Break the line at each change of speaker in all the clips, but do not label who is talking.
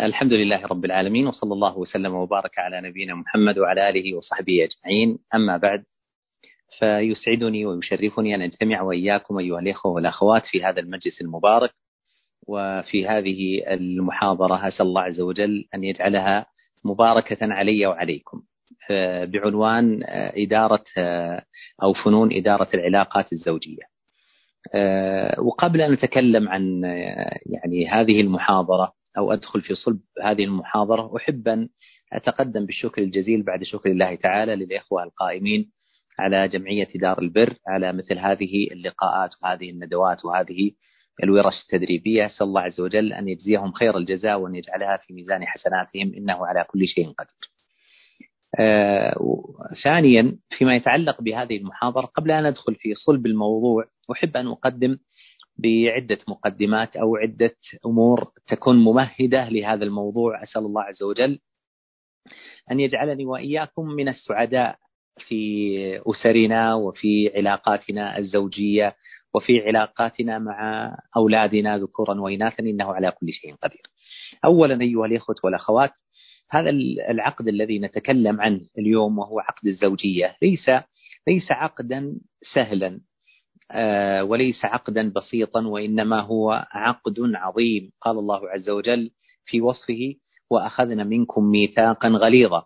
الحمد لله رب العالمين وصلى الله وسلم وبارك على نبينا محمد وعلى آله وصحبه أجمعين. أما بعد فيسعدني ويشرفني أن أجتمع وإياكم أيها الإخوة والأخوات في هذا المجلس المبارك وفي هذه المحاضرة أسأل الله عز وجل أن يجعلها مباركة علي وعليكم. بعنوان إدارة أو فنون إدارة العلاقات الزوجية. وقبل أن نتكلم عن يعني هذه المحاضرة أو أدخل في صلب هذه المحاضرة أحب أن أتقدم بالشكر الجزيل بعد شكر الله تعالى للإخوة القائمين على جمعية دار البر على مثل هذه اللقاءات وهذه الندوات وهذه الورش التدريبية. أسأل الله عز وجل أن يجزيهم خير الجزاء وأن يجعلها في ميزان حسناتهم إنه على كل شيء قدير. آه ثانيا فيما يتعلق بهذه المحاضرة قبل أن أدخل في صلب الموضوع أحب أن أقدم بعدة مقدمات أو عدة أمور تكون ممهدة لهذا الموضوع. أسأل الله عز وجل أن يجعلني وإياكم من السعداء في أسرنا وفي علاقاتنا الزوجية وفي علاقاتنا مع أولادنا ذكورا وإناثا. إنه على كل شيء قدير. أولا أيها الإخوة والأخوات هذا العقد الذي نتكلم عنه اليوم وهو عقد الزوجية ليس ليس عقدا سهلا. وليس عقدا بسيطا وإنما هو عقد عظيم قال الله عز وجل في وصفه وأخذنا منكم ميثاقا غليظا.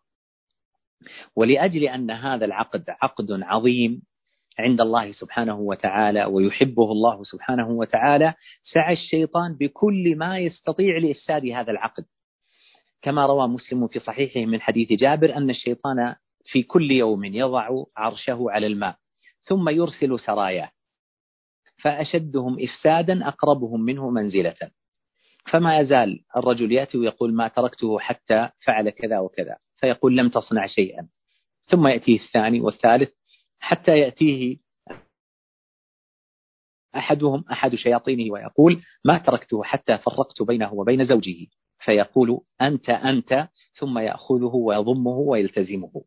ولأجل أن هذا العقد عقد عظيم عند الله سبحانه وتعالى ويحبه الله سبحانه وتعالى سعى الشيطان بكل ما يستطيع لإفساد هذا العقد. كما روى مسلم في صحيحه من حديث جابر أن الشيطان في كل يوم يضع عرشه على الماء ثم يرسل سراياه. فأشدهم إفسادا أقربهم منه منزلة. فما يزال الرجل يأتي ويقول ما تركته حتى فعل كذا وكذا. فيقول لم تصنع شيئا. ثم يأتيه الثاني والثالث حتى يأتيه أحدهم أحد شياطينه ويقول ما تركته حتى فرقت بينه وبين زوجه. فيقول أنت أنت ثم يأخذه ويضمه ويلتزمه.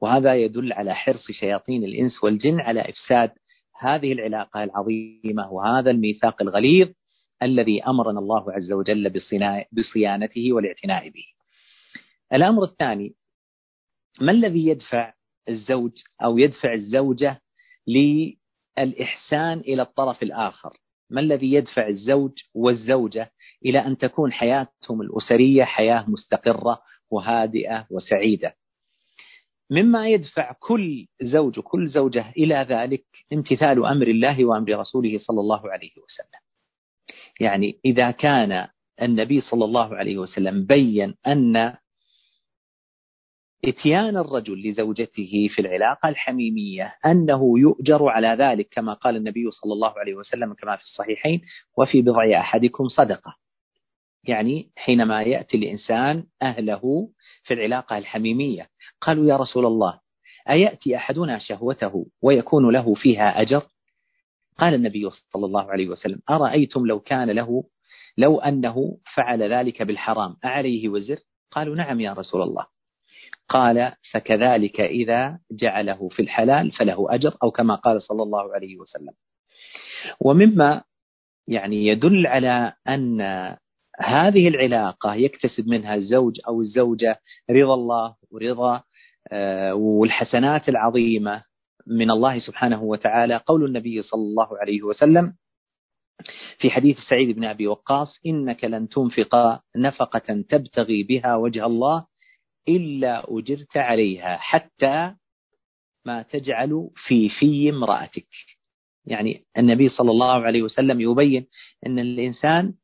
وهذا يدل على حرص شياطين الإنس والجن على إفساد هذه العلاقة العظيمة وهذا الميثاق الغليظ الذي أمرنا الله عز وجل بصيانته والاعتناء به. الأمر الثاني ما الذي يدفع الزوج أو يدفع الزوجة للإحسان إلى الطرف الآخر؟ ما الذي يدفع الزوج والزوجة إلى أن تكون حياتهم الأسرية حياة مستقرة وهادئة وسعيدة؟ مما يدفع كل زوج وكل زوجة إلى ذلك امتثال أمر الله وأمر رسوله صلى الله عليه وسلم. يعني إذا كان النبي صلى الله عليه وسلم بين أن إتيان الرجل لزوجته في العلاقة الحميمية أنه يؤجر على ذلك كما قال النبي صلى الله عليه وسلم كما في الصحيحين وفي بضع أحدكم صدقة. يعني حينما يأتي الإنسان أهله في العلاقة الحميمية قالوا يا رسول الله أيأتي أحدنا شهوته ويكون له فيها أجر؟ قال النبي صلى الله عليه وسلم أرأيتم لو كان له لو أنه فعل ذلك بالحرام أعليه وزر؟ قالوا نعم يا رسول الله. قال فكذلك إذا جعله في الحلال فله أجر أو كما قال صلى الله عليه وسلم. ومما يعني يدل على أن هذه العلاقة يكتسب منها الزوج أو الزوجة رضا الله ورضا آه، والحسنات العظيمة من الله سبحانه وتعالى. قول النبي صلى الله عليه وسلم في حديث سعيد بن أبي وقاص إنك لن تنفق نفقة تبتغي بها وجه الله إلا أجرت عليها حتى ما تجعل في في امرأتك. يعني النبي صلى الله عليه وسلم يبين أن الإنسان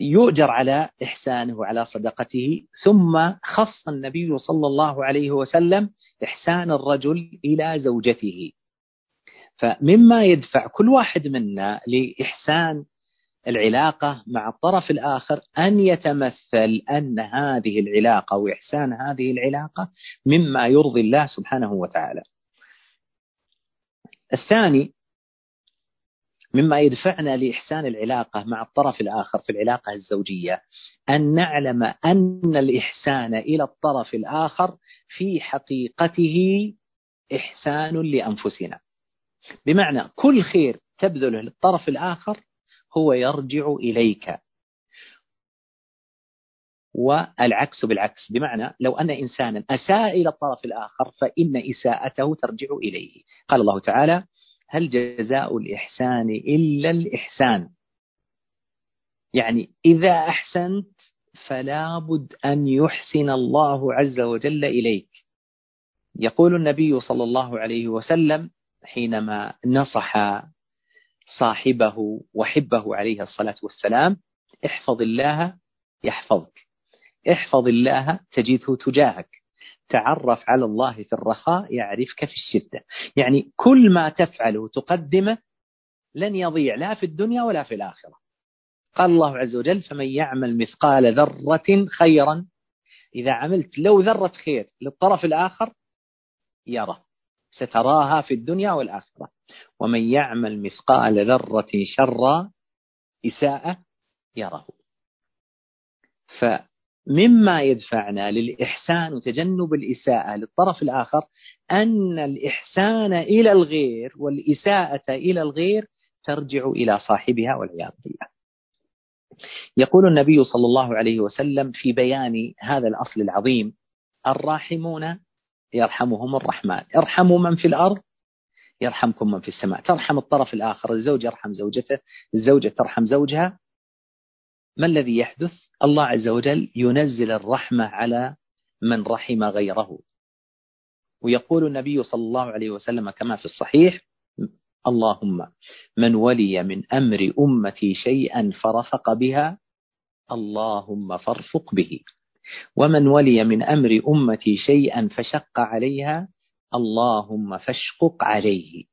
يؤجر على إحسانه وعلى صدقته ثم خص النبي صلى الله عليه وسلم إحسان الرجل إلى زوجته. فمما يدفع كل واحد منا لإحسان العلاقة مع الطرف الآخر أن يتمثل أن هذه العلاقة وإحسان هذه العلاقة مما يرضي الله سبحانه وتعالى. الثاني مما يدفعنا لإحسان العلاقة مع الطرف الآخر في العلاقة الزوجية أن نعلم أن الإحسان إلى الطرف الآخر في حقيقته إحسان لأنفسنا. بمعنى كل خير تبذله للطرف الآخر هو يرجع إليك. والعكس بالعكس بمعنى لو أن إنسانا أساء إلى الطرف الآخر فإن إساءته ترجع إليه. قال الله تعالى هل جزاء الإحسان إلا الإحسان؟ يعني إذا أحسنت فلا بد أن يحسن الله عز وجل إليك. يقول النبي صلى الله عليه وسلم حينما نصح صاحبه وحبه عليه الصلاة والسلام احفظ الله يحفظك احفظ الله تجده تجاهك. تعرف على الله في الرخاء يعرفك في الشدة. يعني كل ما تفعله تقدمه لن يضيع لا في الدنيا ولا في الآخرة. قال الله عز وجل فمن يعمل مثقال ذرة خيرا إذا عملت لو ذرة خير للطرف الآخر يرى ستراها في الدنيا والآخرة. ومن يعمل مثقال ذرة شرا إساءة يره فمما يدفعنا للإحسان وتجنب الإساءة للطرف الآخر أن الإحسان إلى الغير والإساءة إلى الغير ترجع إلى صاحبها والعياذ بالله. يقول النبي صلى الله عليه وسلم في بيان هذا الأصل العظيم الراحمون يرحمهم الرحمن. ارحموا من في الأرض يرحمكم من في السماء. ترحم الطرف الآخر الزوج يرحم زوجته الزوجة ترحم زوجها ما الذي يحدث؟ الله عز وجل ينزل الرحمة على من رحم غيره. ويقول النبي صلى الله عليه وسلم كما في الصحيح اللهم من ولي من أمر أمتي شيئا فرفق بها اللهم فارفق به. ومن ولي من أمر أمتي شيئا فشق عليها اللهم فاشقق عليه.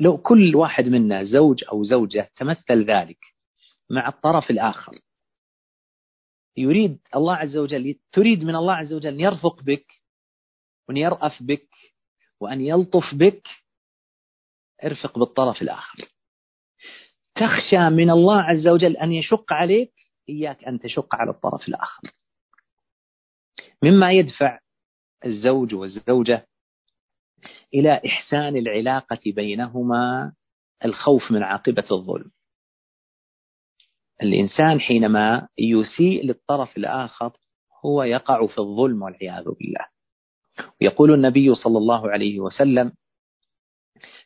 لو كل واحد منا زوج أو زوجة تمثل ذلك مع الطرف الآخر. يريد الله عز وجل تريد من الله عز وجل أن يرفق بك وأن يرأف بك وأن يلطف بك. ارفق بالطرف الآخر. تخشى من الله عز وجل أن يشق عليك إياك أن تشق على الطرف الآخر. مما يدفع الزوج والزوجة إلى إحسان العلاقة بينهما الخوف من عاقبة الظلم. الإنسان حينما يسيء للطرف الآخر هو يقع في الظلم والعياذ بالله. يقول النبي صلى الله عليه وسلم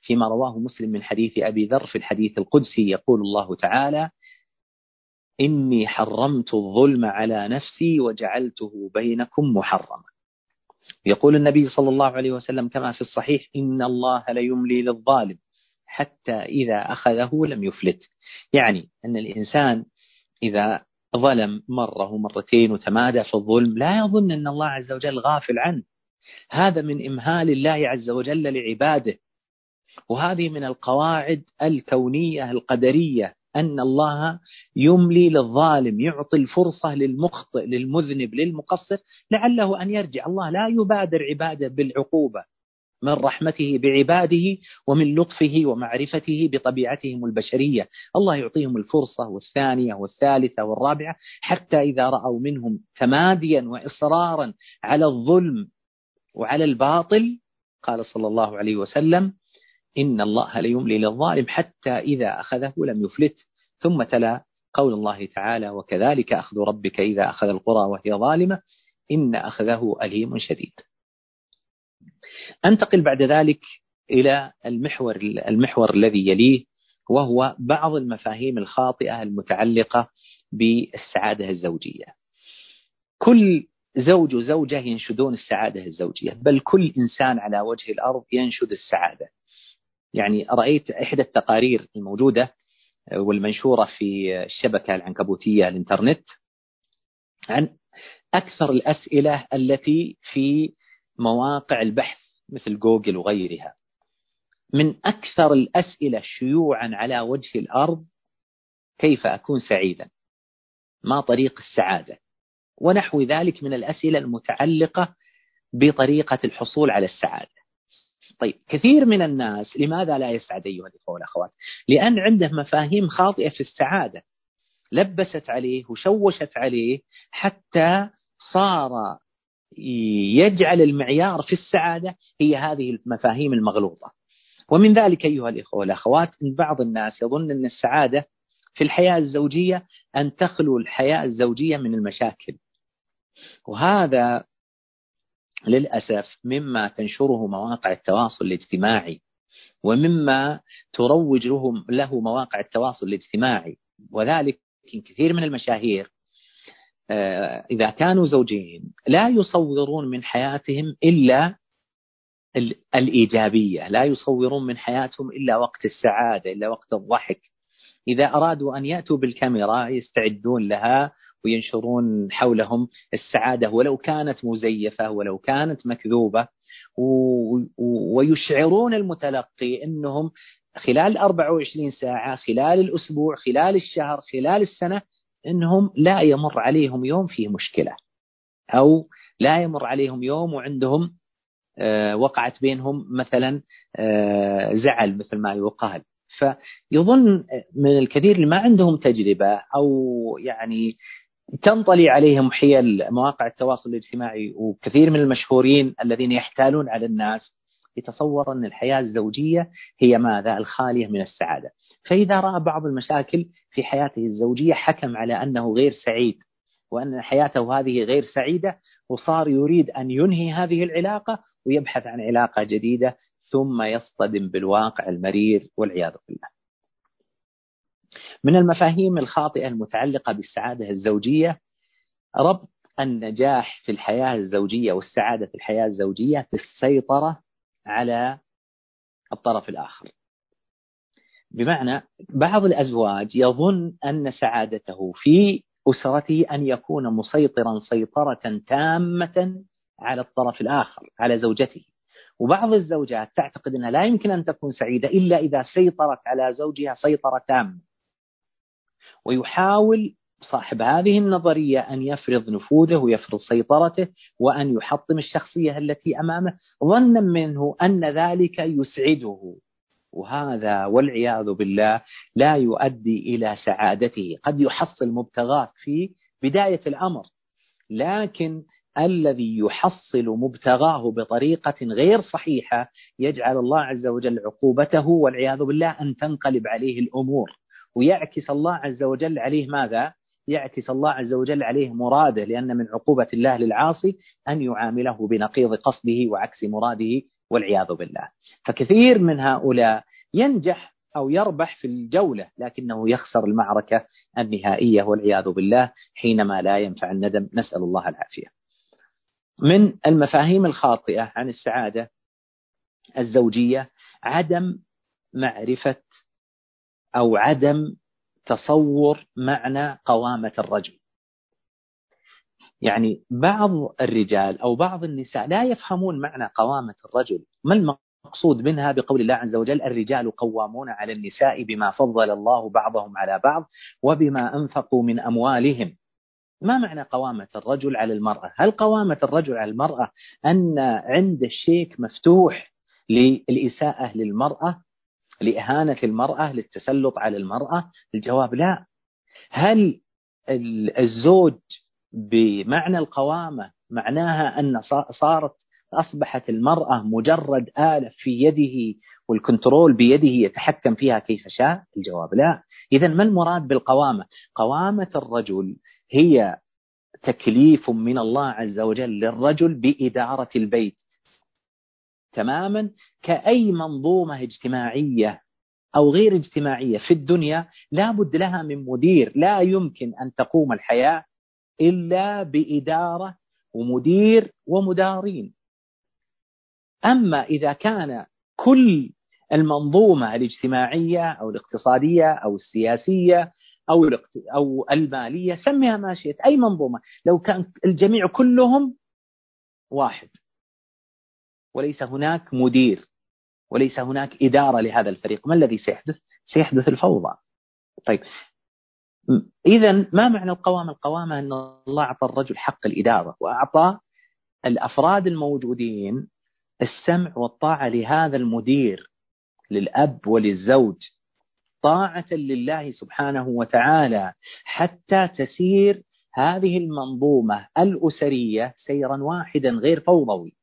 فيما رواه مسلم من حديث أبي ذر في الحديث القدسي يقول الله تعالى إني حرمت الظلم على نفسي وجعلته بينكم محرما. يقول النبي صلى الله عليه وسلم كما في الصحيح إن الله ليملي للظالم. حتى إذا أخذه لم يفلت. يعني أن الإنسان إذا ظلم مرة ومرتين وتمادى في الظلم لا يظن أن الله عز وجل غافل عنه. هذا من إمهال الله عز وجل لعباده. وهذه من القواعد الكونية القدرية أن الله يملي للظالم يعطي الفرصة للمخطئ للمذنب للمقصر لعله أن يرجع. الله لا يبادر عباده بالعقوبة. من رحمته بعباده ومن لطفه ومعرفته بطبيعتهم البشرية. الله يعطيهم الفرصة والثانية والثالثة والرابعة حتى إذا رأوا منهم تماديا وإصرارا على الظلم وعلى الباطل قال صلى الله عليه وسلم إن الله ليملي للظالم حتى إذا أخذه لم يفلت. ثم تلا قول الله تعالى وكذلك أخذ ربك إذا أخذ القرى وهي ظالمة إن أخذه أليم شديد. أنتقل بعد ذلك إلى المحور المحور الذي يليه وهو بعض المفاهيم الخاطئة المتعلقة بالسعادة الزوجية. كل زوج وزوجة ينشدون السعادة الزوجية، بل كل إنسان على وجه الأرض ينشد السعادة. يعني رأيت إحدى التقارير الموجودة والمنشورة في الشبكة العنكبوتية الإنترنت عن أكثر الأسئلة التي في مواقع البحث مثل جوجل وغيرها. من أكثر الأسئلة شيوعا على وجه الأرض كيف أكون سعيدا؟ ما طريق السعادة؟ ونحو ذلك من الأسئلة المتعلقة بطريقة الحصول على السعادة. طيب كثير من الناس لماذا لا يسعد أيها الإخوة والأخوات؟ لأن عنده مفاهيم خاطئة في السعادة. لبست عليه وشوشت عليه حتى صار يجعل المعيار في السعادة هي هذه المفاهيم المغلوطة. ومن ذلك أيها الإخوة والأخوات أن بعض الناس يظن أن السعادة في الحياة الزوجية أن تخلو الحياة الزوجية من المشاكل. وهذا للأسف مما تنشره مواقع التواصل الاجتماعي ومما تروج له, مواقع التواصل الاجتماعي. وذلك كثير من المشاهير إذا كانوا زوجين لا يصورون من حياتهم إلا الإيجابية لا يصورون من حياتهم إلا وقت السعادة إلا وقت الضحك. إذا أرادوا أن يأتوا بالكاميرا يستعدون لها وينشرون حولهم السعادة ولو كانت مزيفة ولو كانت مكذوبة ويشعرون المتلقي أنهم خلال 24 ساعة خلال الأسبوع خلال الشهر خلال السنة أنهم لا يمر عليهم يوم فيه مشكلة أو لا يمر عليهم يوم وعندهم آه، وقعت بينهم مثلا آه، زعل مثل ما يقال. فيظن من الكثير اللي ما عندهم تجربة أو يعني تنطلي عليهم حيل مواقع التواصل الاجتماعي وكثير من المشهورين الذين يحتالون على الناس يتصور أن الحياة الزوجية هي ماذا؟ الخالية من السعادة. فإذا رأى بعض المشاكل في حياته الزوجية حكم على أنه غير سعيد وأن حياته هذه غير سعيدة وصار يريد أن ينهي هذه العلاقة ويبحث عن علاقة جديدة ثم يصطدم بالواقع المرير والعياذ بالله. من المفاهيم الخاطئة المتعلقة بالسعادة الزوجية ربط النجاح في الحياة الزوجية والسعادة في الحياة الزوجية بالسيطرة على الطرف الآخر. بمعنى بعض الأزواج يظن أن سعادته في أسرته أن يكون مسيطرا سيطرة تامة على الطرف الآخر على زوجته. وبعض الزوجات تعتقد أنها لا يمكن أن تكون سعيدة إلا إذا سيطرت على زوجها سيطرة تامة. ويحاول صاحب هذه النظرية أن يفرض نفوذه ويفرض سيطرته وأن يحطم الشخصية التي أمامه ظنا منه أن ذلك يسعده. وهذا والعياذ بالله لا يؤدي إلى سعادته. قد يحصل مبتغاة في بداية الأمر لكن الذي يحصل مبتغاه بطريقة غير صحيحة يجعل الله عز وجل عقوبته والعياذ بالله أن تنقلب عليه الأمور. ويعكس الله عز وجل عليه ماذا؟ يعكس الله عز وجل عليه مراده لأن من عقوبة الله للعاصي أن يعامله بنقيض قصده وعكس مراده والعياذ بالله. فكثير من هؤلاء ينجح أو يربح في الجولة لكنه يخسر المعركة النهائية والعياذ بالله حينما لا ينفع الندم. نسأل الله العافية. من المفاهيم الخاطئة عن السعادة الزوجية عدم معرفة أو عدم تصور معنى قوامة الرجل. يعني بعض الرجال أو بعض النساء لا يفهمون معنى قوامة الرجل. ما المقصود منها بقول الله عز وجل الرجال قوامون على النساء بما فضل الله بعضهم على بعض وبما أنفقوا من أموالهم. ما معنى قوامة الرجل على المرأة؟ هل قوامة الرجل على المرأة أن عند الشيك مفتوح للإساءة للمرأة لإهانة المرأة للتسلط على المرأة؟ الجواب لا. هل الزوج بمعنى القوامة معناها أن صارت أصبحت المرأة مجرد آلة في يده والكنترول بيده يتحكم فيها كيف شاء؟ الجواب لا. إذا ما المراد بالقوامة؟ قوامة الرجل هي تكليف من الله عز وجل للرجل بإدارة البيت. تماما كأي منظومة اجتماعية أو غير اجتماعية في الدنيا لا بد لها من مدير. لا يمكن أن تقوم الحياة إلا بإدارة ومدير ومدارين. أما إذا كان كل المنظومة الاجتماعية أو الاقتصادية أو السياسية أو أو المالية سميها ما شئت أي منظومة. لو كان الجميع كلهم واحد. وليس هناك مدير وليس هناك إدارة لهذا الفريق. ما الذي سيحدث؟ سيحدث الفوضى. طيب. إذا ما معنى القوامة؟ القوامة أن الله أعطى الرجل حق الإدارة وأعطى الأفراد الموجودين السمع والطاعة لهذا المدير للأب وللزوج. طاعة لله سبحانه وتعالى حتى تسير هذه المنظومة الأسرية سيرا واحدا غير فوضوي.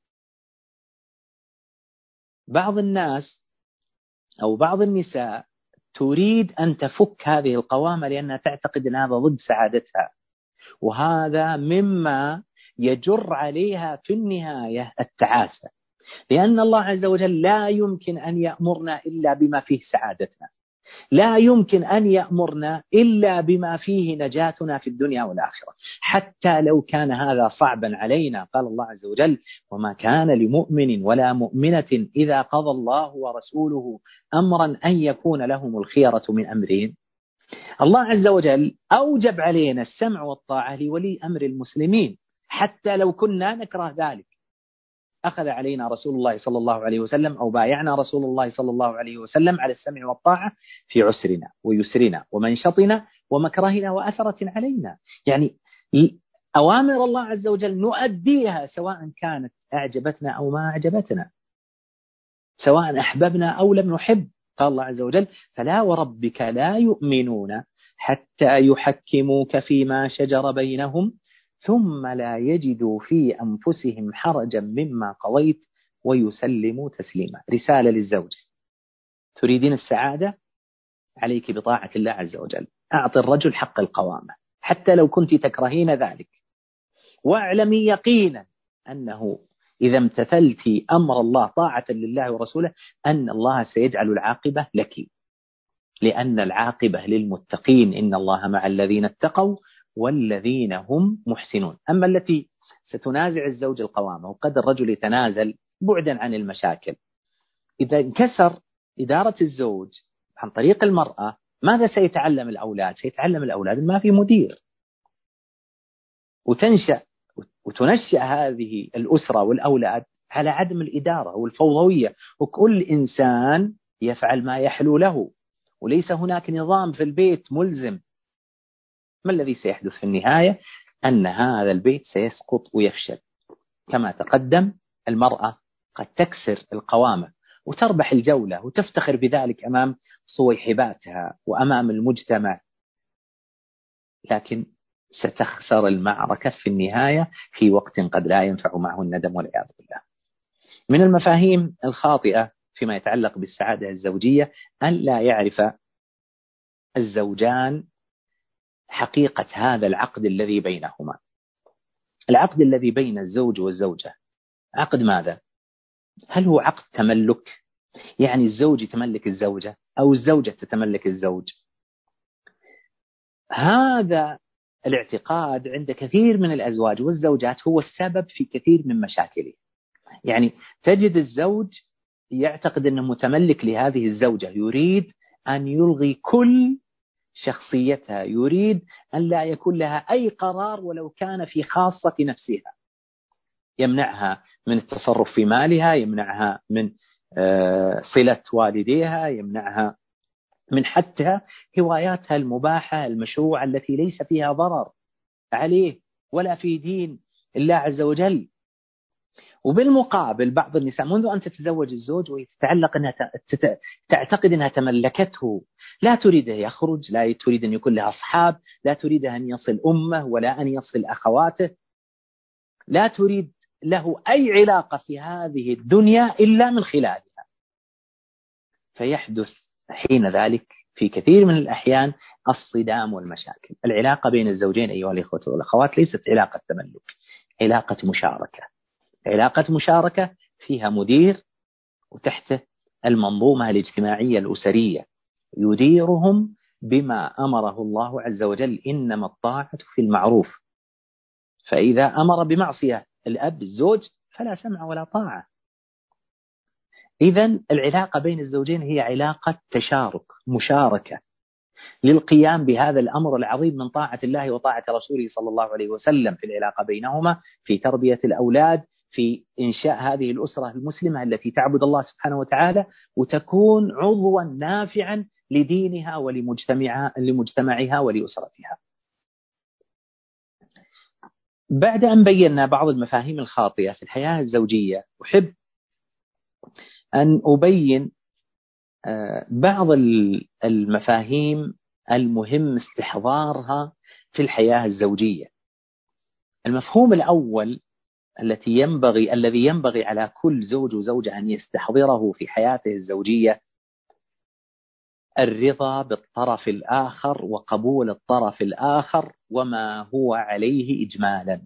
بعض الناس أو بعض النساء تريد أن تفك هذه القوامة لأنها تعتقد أن هذا ضد سعادتها. وهذا مما يجر عليها في النهاية التعاسة. لأن الله عز وجل لا يمكن أن يأمرنا إلا بما فيه سعادتنا. لا يمكن أن يأمرنا إلا بما فيه نجاتنا في الدنيا والآخرة. حتى لو كان هذا صعبا علينا قال الله عز وجل وما كان لمؤمن ولا مؤمنة إذا قضى الله ورسوله أمرا أن يكون لهم الخيرة من أمرهم. الله عز وجل أوجب علينا السمع والطاعة لولي أمر المسلمين. حتى لو كنا نكره ذلك أخذ علينا رسول الله صلى الله عليه وسلم أو بايعنا رسول الله صلى الله عليه وسلم على السمع والطاعة في عسرنا ويسرنا ومنشطنا ومكرهنا وأثرة علينا. يعني أوامر الله عز وجل نؤديها سواء كانت أعجبتنا أو ما أعجبتنا. سواء أحببنا أو لم نحب قال الله عز وجل فلا وربك لا يؤمنون حتى يحكموك فيما شجر بينهم ثم لا يجدوا في أنفسهم حرجا مما قضيت ويسلموا تسليما. رسالة للزوجة تريدين السعادة؟ عليك بطاعة الله عز وجل. أعطي الرجل حق القوامة. حتى لو كنت تكرهين ذلك. واعلمي يقينا أنه إذا امتثلت أمر الله طاعة لله ورسوله أن الله سيجعل العاقبة لك. لأن العاقبة للمتقين. إن الله مع الذين اتقوا والذين هم محسنون. أما التي ستنازع الزوج القوامة وقد الرجل يتنازل بعدا عن المشاكل. إذا انكسر إدارة الزوج عن طريق المرأة ماذا سيتعلم الأولاد؟ سيتعلم الأولاد ما في مدير. وتنشأ وتنشأ هذه الأسرة والأولاد على عدم الإدارة والفوضوية. وكل إنسان يفعل ما يحلو له. وليس هناك نظام في البيت ملزم. ما الذي سيحدث في النهاية؟ أن هذا البيت سيسقط ويفشل. كما تقدم المرأة قد تكسر القوامة وتربح الجولة وتفتخر بذلك أمام صويحباتها وأمام المجتمع. لكن ستخسر المعركة في النهاية في وقت قد لا ينفع معه الندم والعياذ بالله. من المفاهيم الخاطئة فيما يتعلق بالسعادة الزوجية أن لا يعرف الزوجان حقيقة هذا العقد الذي بينهما العقد الذي بين الزوج والزوجة عقد ماذا؟ هل هو عقد تملك؟ يعني الزوج يتملك الزوجة أو الزوجة تتملك الزوج هذا الاعتقاد عند كثير من الأزواج والزوجات هو السبب في كثير من مشاكله يعني تجد الزوج يعتقد أنه متملك لهذه الزوجة يريد أن يلغي كل شخصيتها يريد أن لا يكون لها أي قرار ولو كان في خاصة نفسها. يمنعها من التصرف في مالها يمنعها من آه، صلة والديها يمنعها من حتى هواياتها المباحة المشروعة التي ليس فيها ضرر عليه ولا في دين الله عز وجل. وبالمقابل بعض النساء منذ أن تتزوج الزوج وهي تتعلق أنها تعتقد أنها تملكته لا تريد أن يخرج لا تريد أن يكون لها أصحاب لا تريد أن يصل أمه ولا أن يصل أخواته. لا تريد له أي علاقة في هذه الدنيا إلا من خلالها. فيحدث حين ذلك في كثير من الأحيان الصدام والمشاكل. العلاقة بين الزوجين أيها الإخوة والأخوات ليست علاقة تملك علاقة مشاركة. علاقة مشاركة فيها مدير وتحته المنظومة الاجتماعية الأسرية. يديرهم بما أمره الله عز وجل إنما الطاعة في المعروف. فإذا أمر بمعصية الأب الزوج فلا سمع ولا طاعة. إذا العلاقة بين الزوجين هي علاقة تشارك مشاركة. للقيام بهذا الأمر العظيم من طاعة الله وطاعة رسوله صلى الله عليه وسلم في العلاقة بينهما في تربية الأولاد في إنشاء هذه الأسرة المسلمة التي تعبد الله سبحانه وتعالى وتكون عضوا نافعا لدينها ولمجتمعها لمجتمعها ولأسرتها. بعد أن بينا بعض المفاهيم الخاطئة في الحياة الزوجية أحب أن أبين آه، بعض المفاهيم المهم استحضارها في الحياة الزوجية. المفهوم الأول التي ينبغي الذي ينبغي على كل زوج وزوجة أن يستحضره في حياته الزوجية الرضا بالطرف الآخر وقبول الطرف الآخر وما هو عليه إجمالا.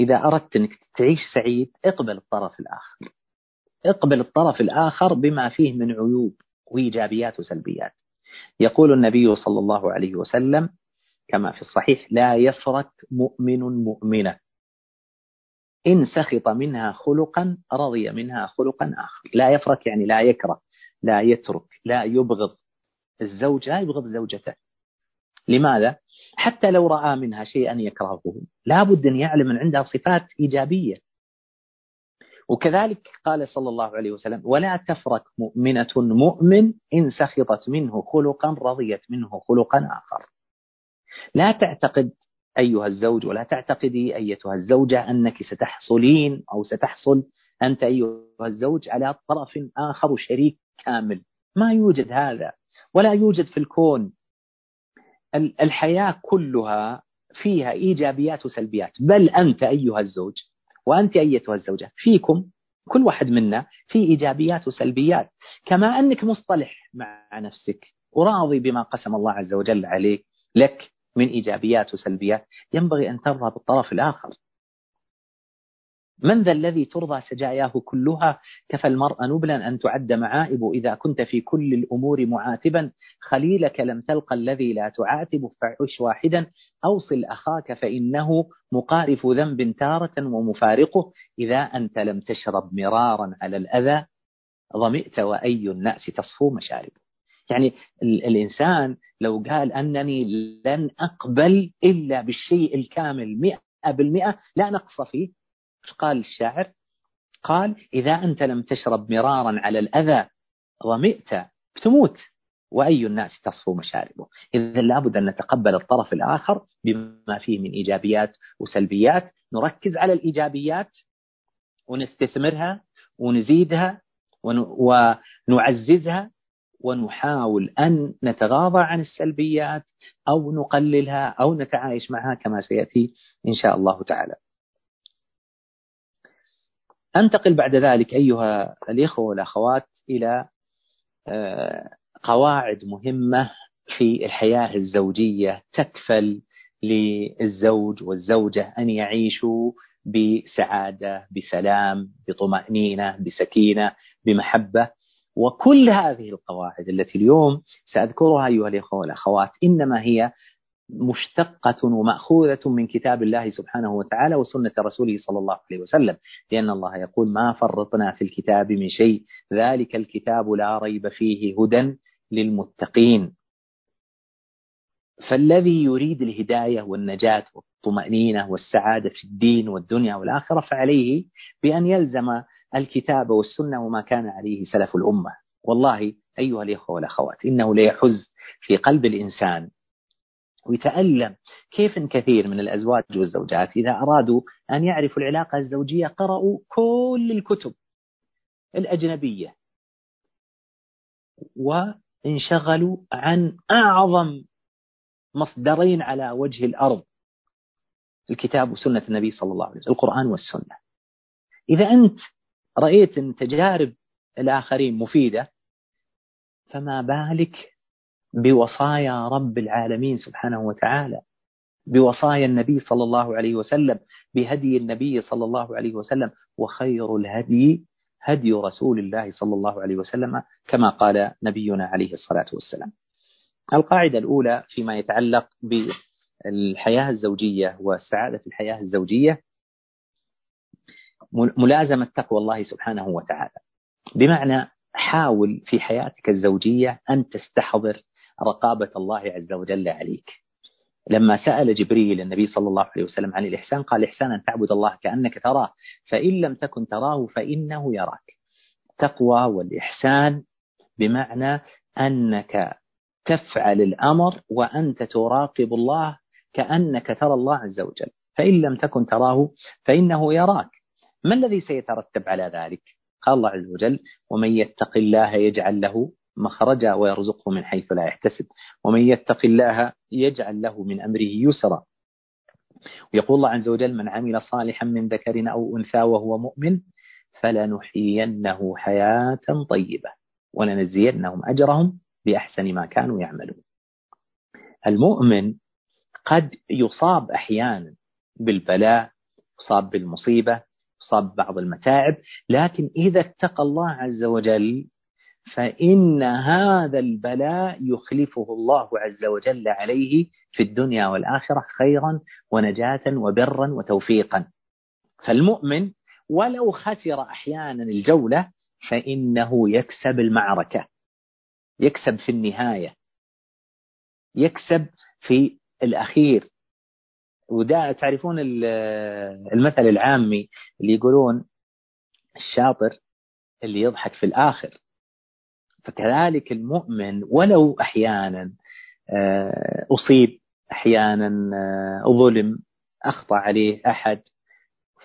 إذا أردت أنك تعيش سعيد اقبل الطرف الآخر. اقبل الطرف الآخر بما فيه من عيوب وإيجابيات وسلبيات. يقول النبي صلى الله عليه وسلم كما في الصحيح لا يفرك مؤمن مؤمنة. إن سخط منها خلقا رضي منها خلقا آخر. لا يفرك يعني لا يكره لا يترك لا يبغض. الزوج لا يبغض زوجته. لماذا؟ حتى لو رأى منها شيئا يكرهه. لابد أن يعلم من عندها صفات إيجابية. وكذلك قال صلى الله عليه وسلم ولا تفرك مؤمنة مؤمن إن سخطت منه خلقا رضيت منه خلقا آخر. لا تعتقد أيها الزوج ولا تعتقدي أيتها الزوجة أنك ستحصلين أو ستحصل أنت أيها الزوج على طرف آخر شريك كامل. ما يوجد هذا ولا يوجد في الكون. الحياة كلها فيها إيجابيات وسلبيات. بل أنت أيها الزوج وأنت أيتها الزوجة فيكم كل واحد منا في إيجابيات وسلبيات. كما أنك مصطلح مع نفسك وراضي بما قسم الله عز وجل عليك لك. من إيجابيات وسلبيات ينبغي أن ترضى بالطرف الآخر. من ذا الذي ترضى سجاياه كلها؟ كفى المرء نبلا أن تعد معائب إذا كنت في كل الأمور معاتبا. خليلك لم تلق الذي لا تعاتب فعش واحدا. أوصل أخاك فإنه مقارف ذنب تارة ومفارقه. إذا أنت لم تشرب مرارا على الأذى ظمئت وأي الناس تصفو مشاربه. يعني الإنسان لو قال أنني لن أقبل إلا بالشيء الكامل مئة بالمئة لا نقص فيه. قال الشاعر قال إذا أنت لم تشرب مرارا على الأذى ظمئت تموت وأي الناس تصفو مشاربه؟ إذا لابد أن نتقبل الطرف الآخر بما فيه من إيجابيات وسلبيات. نركز على الإيجابيات ونستثمرها ونزيدها ونعززها ونحاول أن نتغاضى عن السلبيات أو نقللها أو نتعايش معها كما سيأتي إن شاء الله تعالى. أنتقل بعد ذلك أيها الإخوة والأخوات إلى آه، قواعد مهمة في الحياة الزوجية تكفل للزوج والزوجة أن يعيشوا بسعادة بسلام بطمأنينة بسكينة بمحبة. وكل هذه القواعد التي اليوم سأذكرها أيها الإخوة والأخوات إنما هي مشتقة ومأخوذة من كتاب الله سبحانه وتعالى وسنة رسوله صلى الله عليه وسلم لأن الله يقول ما فرطنا في الكتاب من شيء ذلك الكتاب لا ريب فيه هدى للمتقين. فالذي يريد الهداية والنجاة والطمأنينة والسعادة في الدين والدنيا والآخرة فعليه بأن يلزم الكتاب والسنة وما كان عليه سلف الأمة. والله أيها الإخوة والأخوات إنه ليحز في قلب الإنسان ويتألم كيف كثير من الأزواج والزوجات إذا أرادوا أن يعرفوا العلاقة الزوجية قرأوا كل الكتب الأجنبية وانشغلوا عن أعظم مصدرين على وجه الأرض الكتاب وسنة النبي صلى الله عليه وسلم القرآن والسنة. إذا أنت رأيت أن تجارب الآخرين مفيدة فما بالك بوصايا رب العالمين سبحانه وتعالى؟ بوصايا النبي صلى الله عليه وسلم بهدي النبي صلى الله عليه وسلم وخير الهدي هدي رسول الله صلى الله عليه وسلم كما قال نبينا عليه الصلاة والسلام. القاعدة الأولى فيما يتعلق بالحياة الزوجية والسعادة في الحياة الزوجية ملازمة تقوى الله سبحانه وتعالى. بمعنى حاول في حياتك الزوجية أن تستحضر رقابة الله عز وجل عليك. لما سأل جبريل النبي صلى الله عليه وسلم عن الإحسان قال الإحسان أن تعبد الله كأنك تراه فإن لم تكن تراه فإنه يراك. تقوى والإحسان بمعنى أنك تفعل الأمر وأنت تراقب الله كأنك ترى الله عز وجل. فإن لم تكن تراه فإنه يراك. ما الذي سيترتب على ذلك؟ قال الله عز وجل ومن يتق الله يجعل له مخرجا ويرزقه من حيث لا يحتسب. ومن يتق الله يجعل له من أمره يسرا. ويقول الله عز وجل من عمل صالحا من ذكر أو أنثى وهو مؤمن فلنحيينه حياة طيبة ولنجزينهم أجرهم بأحسن ما كانوا يعملون. المؤمن قد يصاب أحيانا بالبلاء يصاب بالمصيبة يصاب بعض المتاعب لكن إذا اتقى الله عز وجل فإن هذا البلاء يخلفه الله عز وجل عليه في الدنيا والآخرة خيرا ونجاة وبرا وتوفيقا. فالمؤمن ولو خسر أحيانا الجولة فإنه يكسب المعركة يكسب في النهاية يكسب في الأخير. وده تعرفون المثل العامي اللي يقولون الشاطر اللي يضحك في الآخر. فكذلك المؤمن ولو أحيانا آه، أصيب أحيانا آه، ظلم أخطأ عليه أحد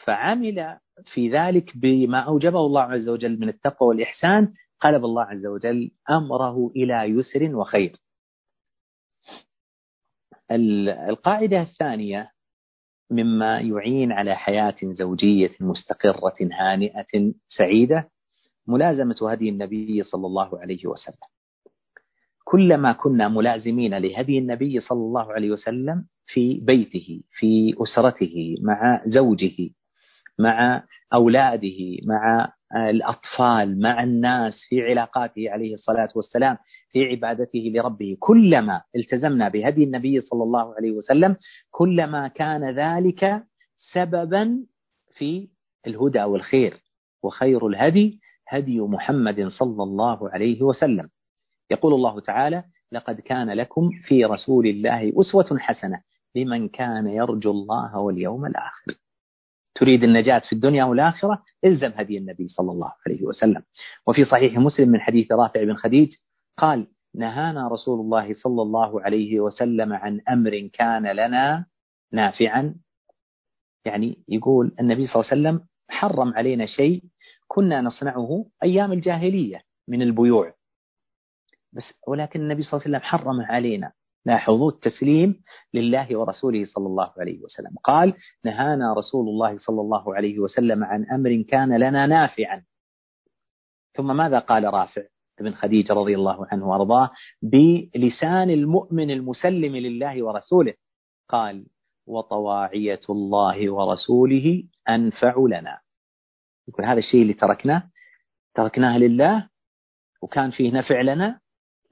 فعمل في ذلك بما أوجبه الله عز وجل من التقوى والإحسان قلب الله عز وجل أمره إلى يسر وخير. القاعدة الثانية مما يعين على حياة زوجية مستقرة هانئة سعيدة ملازمة هدي النبي صلى الله عليه وسلم. كلما كنا ملازمين لهدي النبي صلى الله عليه وسلم في بيته في أسرته مع زوجه مع أولاده مع الأطفال مع الناس في علاقاته عليه الصلاة والسلام في عبادته لربه. كلما التزمنا بهدي النبي صلى الله عليه وسلم كلما كان ذلك سببا في الهدى والخير وخير الهدي هدي محمد صلى الله عليه وسلم. يقول الله تعالى لقد كان لكم في رسول الله أسوة حسنة لمن كان يرجو الله واليوم الآخر. تريد النجاة في الدنيا والآخرة إلزم هدي النبي صلى الله عليه وسلم. وفي صحيح مسلم من حديث رافع بن خديج قال نهانا رسول الله صلى الله عليه وسلم عن أمر كان لنا نافعا. يعني يقول النبي صلى الله عليه وسلم حرم علينا شيء كنا نصنعه أيام الجاهلية من البيوع. بس ولكن النبي صلى الله عليه وسلم حرم علينا. لاحظوا التسليم لله ورسوله صلى الله عليه وسلم. قال نهانا رسول الله صلى الله عليه وسلم عن أمر كان لنا نافعا. ثم ماذا قال رافع بن خديجة رضي الله عنه وأرضاه؟ بلسان المؤمن المسلم لله ورسوله. قال وطواعية الله ورسوله أنفع لنا. يقول هذا الشيء اللي تركناه تركناه لله وكان فيه نفع لنا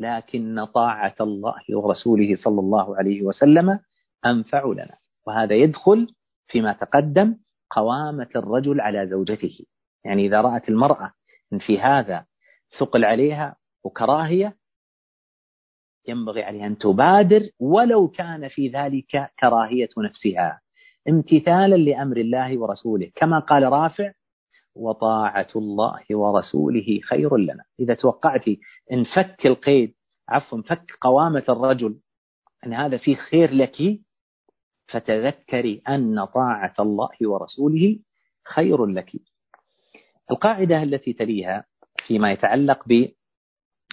لكن طاعة الله ورسوله صلى الله عليه وسلم أنفع لنا. وهذا يدخل فيما تقدم قوامة الرجل على زوجته. يعني إذا رأت المرأة إن في هذا ثقل عليها وكراهية ينبغي عليها أن تبادر ولو كان في ذلك كراهية نفسها. امتثالا لأمر الله ورسوله. كما قال رافع وطاعة الله ورسوله خير لنا إذا توقعت إن فك القيد عفوا فك قوامة الرجل أن هذا فيه خير لك فتذكري أن طاعة الله ورسوله خير لك القاعدة التي تليها فيما يتعلق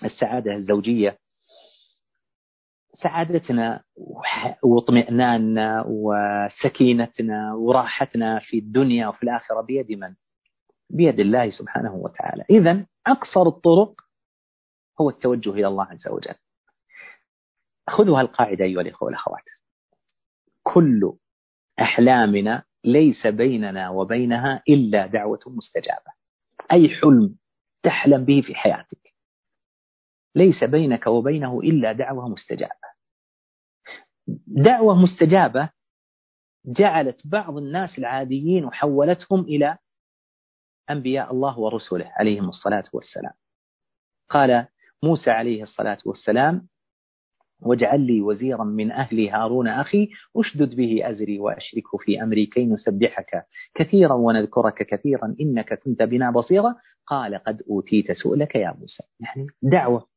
بالسعادة الزوجية سعادتنا واطمئناننا وسكينتنا وراحتنا في الدنيا وفي الآخرة بيد من؟ بيد الله سبحانه وتعالى. إذا أقصر الطرق هو التوجه إلى الله عز وجل. خذوا هالقاعدة أيها الإخوة والأخوات. كل أحلامنا ليس بيننا وبينها إلا دعوة مستجابة. أي حلم تحلم به في حياتك. ليس بينك وبينه إلا دعوة مستجابة. دعوة مستجابة جعلت بعض الناس العاديين وحولتهم إلى أنبياء الله ورسله عليهم الصلاة والسلام. قال موسى عليه الصلاة والسلام واجعل لي وزيرا من أهلي هارون أخي أشدد به أزري وأشركه في أمري كي نسبحك كثيرا ونذكرك كثيرا إنك كنت بنا بصيرا. قال قد أوتيت سؤلك يا موسى. يعني دعوة.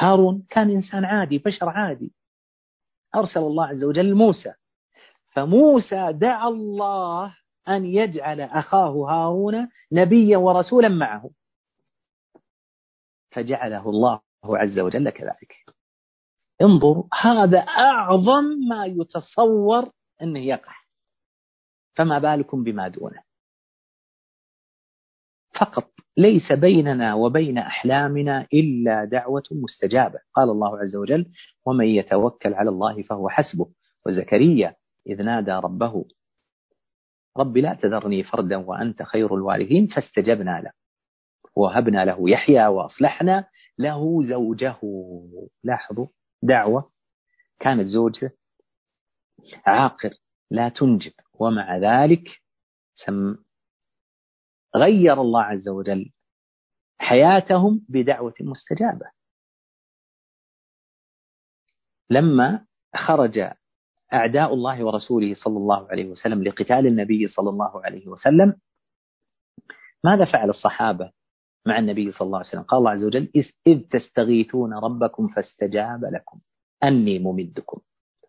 هارون كان إنسان عادي بشر عادي. أرسل الله عز وجل موسى. فموسى دعا الله أن يجعل أخاه هارون نبيا ورسولا معه. فجعله الله عز وجل كذلك. انظر هذا أعظم ما يتصور أنه يقع. فما بالكم بما دونه. فقط ليس بيننا وبين أحلامنا إلا دعوة مستجابة. قال الله عز وجل ومن يتوكل على الله فهو حسبه. وزكريا إذ نادى ربه رب لا تذرني فردا وأنت خير الوارثين فاستجبنا له. وهبنا له يحيى وأصلحنا له زوجه. لاحظوا دعوة كانت زوجته عاقر لا تنجب ومع ذلك سم غير الله عز وجل حياتهم بدعوة مستجابة. لما خرج أعداء الله ورسوله صلى الله عليه وسلم لقتال النبي صلى الله عليه وسلم. ماذا فعل الصحابة مع النبي صلى الله عليه وسلم؟ قال الله عز وجل إذ تستغيثون ربكم فاستجاب لكم. أني ممدكم.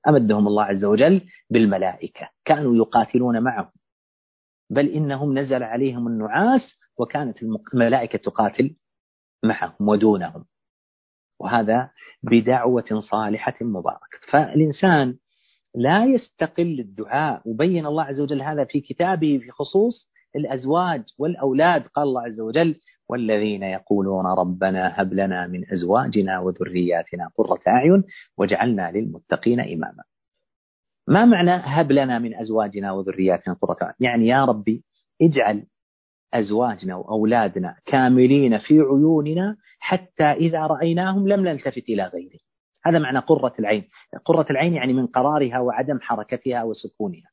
أمدهم الله عز وجل بالملائكة. كانوا يقاتلون معهم. بل إنهم نزل عليهم النعاس وكانت الملائكة تقاتل معهم ودونهم. وهذا بدعوة صالحة مباركة. فالإنسان لا يستقل الدعاء. وبين الله عز وجل هذا في كتابه في خصوص الأزواج والأولاد. قال الله عز وجل والذين يقولون ربنا هب لنا من أزواجنا وذرياتنا قرة أعين وجعلنا للمتقين إماما. ما معنى هب لنا من أزواجنا وذرياتنا قرة أعين؟ يعني يا ربي اجعل أزواجنا وأولادنا كاملين في عيوننا حتى إذا رأيناهم لم نلتفت إلى غيره هذا معنى قرة العين. قرة العين يعني من قرارها وعدم حركتها وسكونها.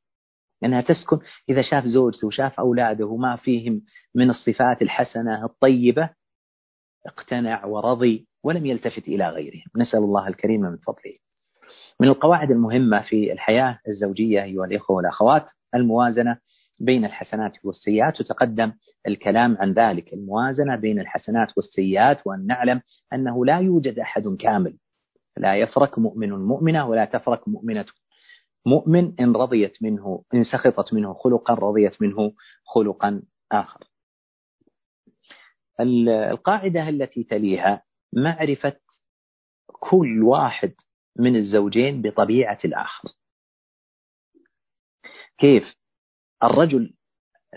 لأنها تسكن إذا شاف زوجته وشاف أولاده وما فيهم من الصفات الحسنة الطيبة اقتنع ورضي ولم يلتفت إلى غيرهم. نسأل الله الكريم من فضله. من القواعد المهمة في الحياة الزوجية أيها الإخوة والأخوات الموازنة بين الحسنات والسيئات. وتقدم الكلام عن ذلك. الموازنة بين الحسنات والسيئات وأن نعلم أنه لا يوجد أحد كامل. لا يفرك مؤمن مؤمنة ولا تفرك مؤمنة. مؤمن إن رضيت منه إن سخطت منه خلقا رضيت منه خلقا آخر. القاعدة التي تليها معرفة كل واحد من الزوجين بطبيعة الآخر. كيف؟ الرجل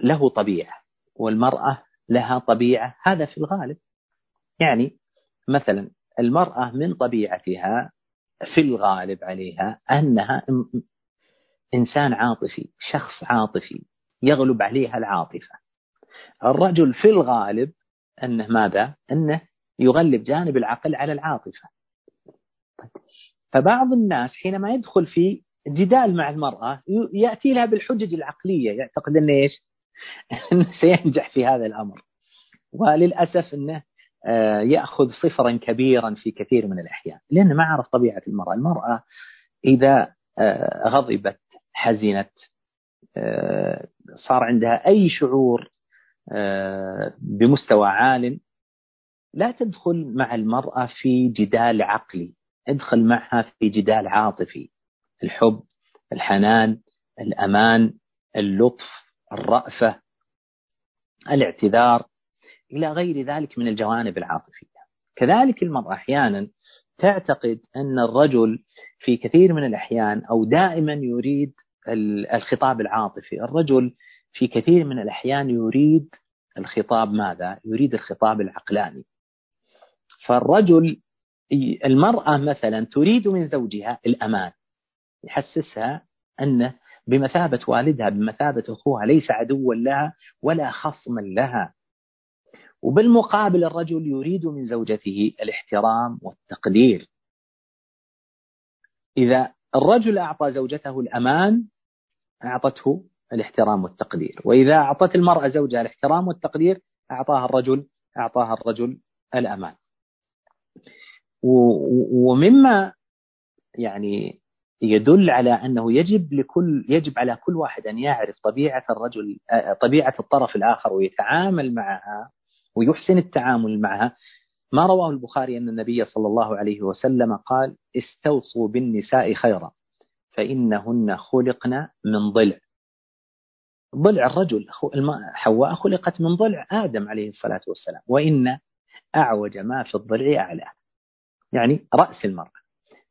له طبيعة والمرأة لها طبيعة. هذا في الغالب يعني مثلا المرأة من طبيعتها في الغالب عليها أنها إنسان عاطفي شخص عاطفي يغلب عليها العاطفة الرجل في الغالب أنه ماذا؟ أنه يغلب جانب العقل على العاطفة فبعض الناس حينما يدخل في جدال مع المرأة يأتي لها بالحجج العقلية يعتقد أنه إيش؟ أنه سينجح في هذا الأمر وللأسف أنه آه، يأخذ صفرا كبيرا في كثير من الأحيان لأنه ما عرف طبيعة المرأة. المرأة إذا آه، غضبت حزنت آه، صار عندها أي شعور بمستوى عال لا تدخل مع المرأة في جدال عقلي. ادخل معها في جدال عاطفي. الحب الحنان الأمان اللطف الرأفة الاعتذار. إلى غير ذلك من الجوانب العاطفية. كذلك المرأة أحيانا تعتقد أن الرجل في كثير من الأحيان أو دائما يريد الخطاب العاطفي. الرجل في كثير من الأحيان يريد الخطاب ماذا؟ يريد الخطاب العقلاني. فالرجل المرأة مثلا تريد من زوجها الأمان. يحسسها أنه بمثابة والدها بمثابة أخوها ليس عدوا لها ولا خصما لها. وبالمقابل الرجل يريد من زوجته الاحترام والتقدير. إذا الرجل أعطى زوجته الأمان أعطته الاحترام والتقدير. وإذا أعطت المرأة زوجها الاحترام والتقدير أعطاها الرجل أعطاها الرجل الأمان. ومما يعني يدل على أنه يجب لكل يجب على كل واحد أن يعرف طبيعة الرجل طبيعة الطرف الآخر ويتعامل معها ويحسن التعامل معها. ما رواه البخاري أن النبي صلى الله عليه وسلم قال استوصوا بالنساء خيرا فإنهن خلقن من ضلع. ضلع الرجل حواء خلقت من ضلع آدم عليه الصلاة والسلام وإن أعوج ما في الضلع أعلى. يعني رأس المرأة.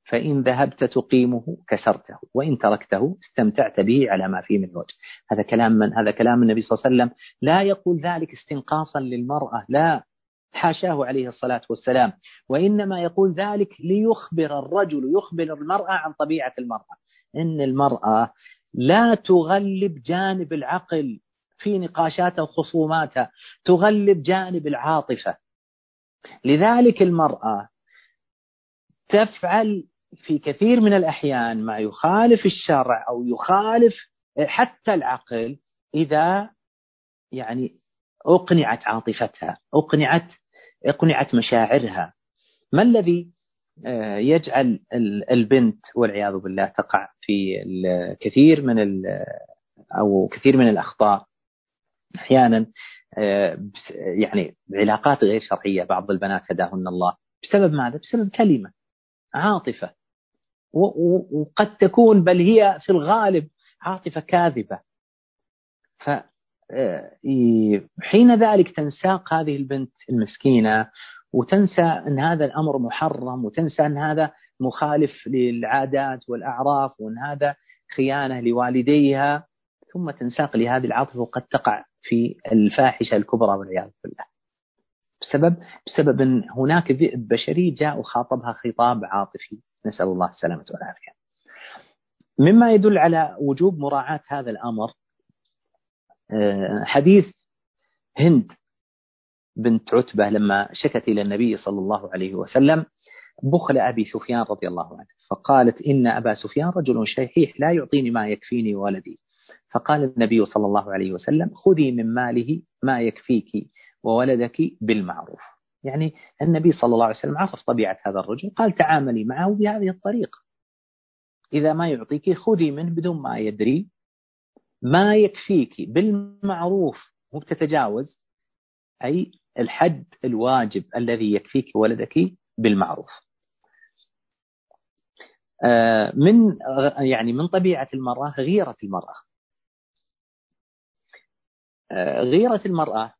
فإن ذهبت تقيمه كسرته وإن تركته استمتعت به على ما فيه من وجه. هذا كلام من؟ هذا كلام النبي صلى الله عليه وسلم. لا يقول ذلك استنقاصا للمرأة لا. حاشاه عليه الصلاة والسلام. وإنما يقول ذلك ليخبر الرجل يخبر المرأة عن طبيعة المرأة. إن المرأة لا تغلب جانب العقل في نقاشاتها وخصوماتها تغلب جانب العاطفة. لذلك المرأة تفعل في كثير من الأحيان ما يخالف الشرع أو يخالف حتى العقل إذا يعني أقنعت عاطفتها أقنعت أقنعت مشاعرها. ما الذي آه، يجعل البنت والعياذ بالله تقع في الكثير من أو كثير من الأخطاء؟ أحيانا آه، يعني علاقات غير شرعية بعض البنات هداهن الله. بسبب ماذا؟ بسبب كلمة عاطفة. وقد تكون بل هي في الغالب عاطفة كاذبة. ف آه، ذلك تنساق هذه البنت المسكينة وتنسى أن هذا الأمر محرم وتنسى أن هذا مخالف للعادات والأعراف وأن هذا خيانة لوالديها ثم تنساق لهذه العاطفة وقد تقع في الفاحشة الكبرى والعياذ بالله. بسبب بسبب أن هناك ذئب بشري جاء وخاطبها خطاب عاطفي. نسأل الله السلامة والعافية. مما يدل على وجوب مراعاة هذا الأمر آه، حديث هند بنت عتبة لما شكت إلى النبي صلى الله عليه وسلم بخل أبي سفيان رضي الله عنه فقالت إن أبا سفيان رجل شحيح لا يعطيني ما يكفيني ولدي. فقال النبي صلى الله عليه وسلم خذي من ماله ما يكفيك وولدك بالمعروف. يعني النبي صلى الله عليه وسلم عرف طبيعة هذا الرجل قال تعاملي معه بهذه الطريقة. إذا ما يعطيك خذي منه بدون ما يدري. ما يكفيك بالمعروف مو بتتجاوز أي الحد الواجب الذي يكفيك ولدك بالمعروف. آه، من يعني من طبيعة المرأة غيرة المرأة. آه، غيرة المرأة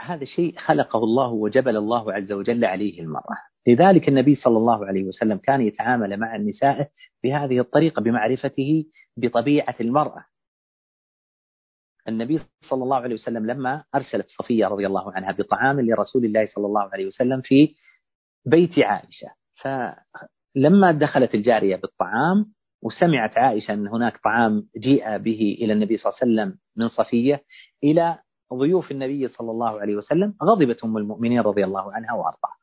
هذا شيء خلقه الله وجبل الله عز وجل عليه المرأة. لذلك النبي صلى الله عليه وسلم كان يتعامل مع النساء بهذه الطريقة بمعرفته بطبيعة المرأة. النبي صلى الله عليه وسلم لما أرسلت صفية رضي الله عنها بطعام لرسول الله صلى الله عليه وسلم في بيت عائشة. فلما دخلت الجارية بالطعام وسمعت عائشة أن هناك طعام جيء به إلى النبي صلى الله عليه وسلم من صفية إلى ضيوف النبي صلى الله عليه وسلم غضبت أم المؤمنين رضي الله عنها وأرضاها.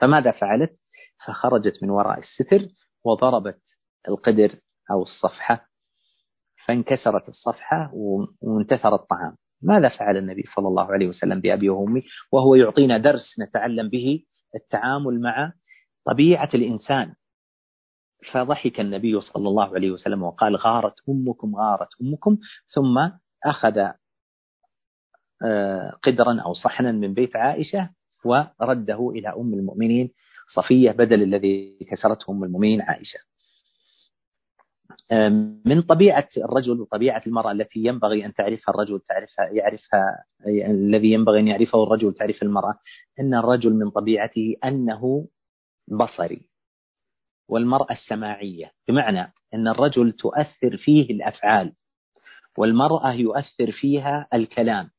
فماذا فعلت؟ فخرجت من وراء الستر وضربت القدر أو الصفحة فانكسرت الصفحة وانتثر الطعام. ماذا فعل النبي صلى الله عليه وسلم بأبي وأمي؟ وهو يعطينا درس نتعلم به التعامل مع طبيعة الإنسان. فضحك النبي صلى الله عليه وسلم وقال غارت أمكم غارت أمكم ثم أخذ قدرا أو صحنا من بيت عائشة ورده إلى أم المؤمنين صفية بدل الذي كسرته أم المؤمنين عائشة. من طبيعة الرجل وطبيعة المرأة التي ينبغي أن تعرفها الرجل تعرفها يعرفها الذي ينبغي أن يعرفه الرجل تعرف المرأة أن الرجل من طبيعته أنه بصري والمرأة السماعية. بمعنى أن الرجل تؤثر فيه الأفعال والمرأة يؤثر فيها الكلام.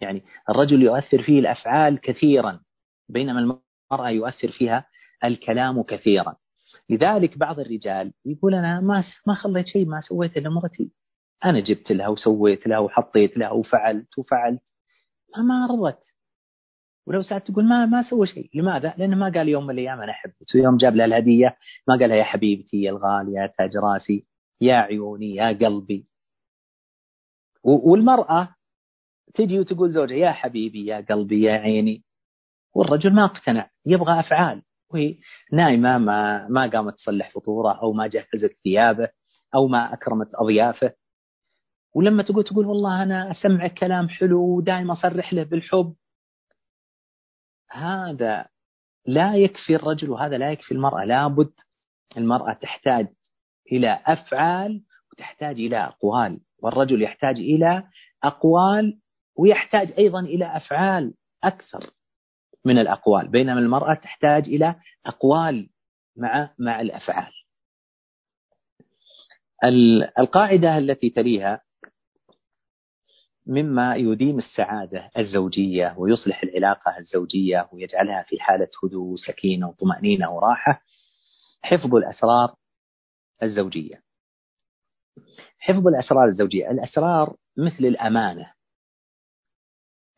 يعني الرجل يؤثر فيه الأفعال كثيرا بينما المرأة يؤثر فيها الكلام كثيرا. لذلك بعض الرجال يقول أنا ما ما خليت شيء ما سويته لمرتي أنا جبت لها وسويت لها وحطيت لها وفعلت وفعلت. ما ما رضت. ولو سألت تقول ما ما سوى شيء. لماذا؟ لأنه ما قال يوم من الأيام أنا أحبك. يوم جاب لها الهدية ما قال لها يا حبيبتي يا الغالية تاج راسي يا عيوني يا قلبي. والمرأة تجي وتقول زوجها يا حبيبي يا قلبي يا عيني. والرجل ما اقتنع يبغى أفعال. وهي نايمة ما ما قامت تصلح فطوره أو ما جهزت ثيابه أو ما أكرمت أضيافه. ولما تقول تقول والله أنا أسمعك كلام حلو ودائما أصرح له بالحب. هذا لا يكفي الرجل وهذا لا يكفي المرأة. لابد المرأة تحتاج إلى أفعال وتحتاج إلى أقوال. والرجل يحتاج إلى أقوال ويحتاج أيضا إلى أفعال أكثر من الأقوال بينما المرأة تحتاج إلى أقوال مع مع الأفعال. القاعدة التي تليها مما يديم السعادة الزوجية ويصلح العلاقة الزوجية ويجعلها في حالة هدوء وسكينة وطمأنينة وراحة حفظ الأسرار الزوجية. حفظ الأسرار الزوجية. الأسرار مثل الأمانة.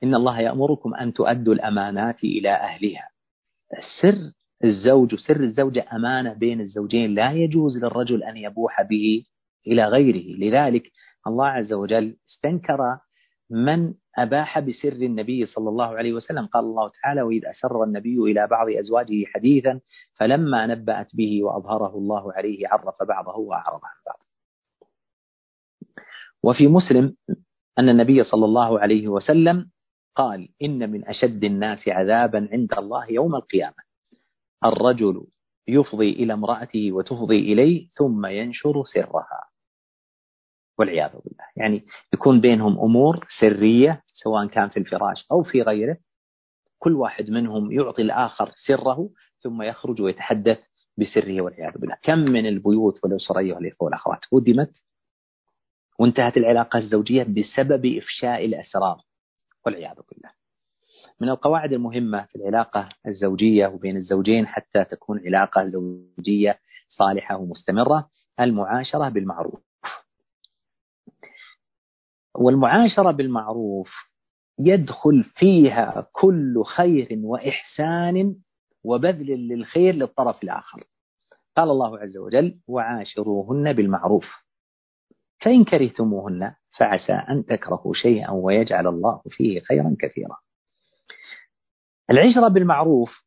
إن الله يأمركم أن تؤدوا الأمانات إلى أهلها. سر الزوج وسر الزوجة أمانة بين الزوجين لا يجوز للرجل أن يبوح به إلى غيره. لذلك الله عز وجل استنكر من أباح بسر النبي صلى الله عليه وسلم. قال الله تعالى وإذ أسر النبي إلى بعض أزواجه حديثا فلما نبأت به وأظهره الله عليه عرف بعضه وأعرض عن بعض. وفي مسلم أن النبي صلى الله عليه وسلم قال إن من أشد الناس عذابا عند الله يوم القيامة. الرجل يفضي إلى امرأته وتفضي إليه ثم ينشر سرها. والعياذ بالله. يعني يكون بينهم أمور سرية سواء كان في الفراش أو في غيره. كل واحد منهم يعطي الآخر سره ثم يخرج ويتحدث بسره والعياذ بالله. كم من البيوت والأسر أيها الإخوة والأخوات هدمت وانتهت العلاقة الزوجية بسبب إفشاء الأسرار. والعياذ بالله. من القواعد المهمة في العلاقة الزوجية وبين الزوجين حتى تكون علاقة زوجية صالحة ومستمرة المعاشرة بالمعروف. والمعاشرة بالمعروف يدخل فيها كل خير وإحسان وبذل للخير للطرف الآخر. قال الله عز وجل وعاشروهن بالمعروف. فإن كرهتموهن فعسى أن تكرهوا شيئا ويجعل الله فيه خيرا كثيرا. العشرة بالمعروف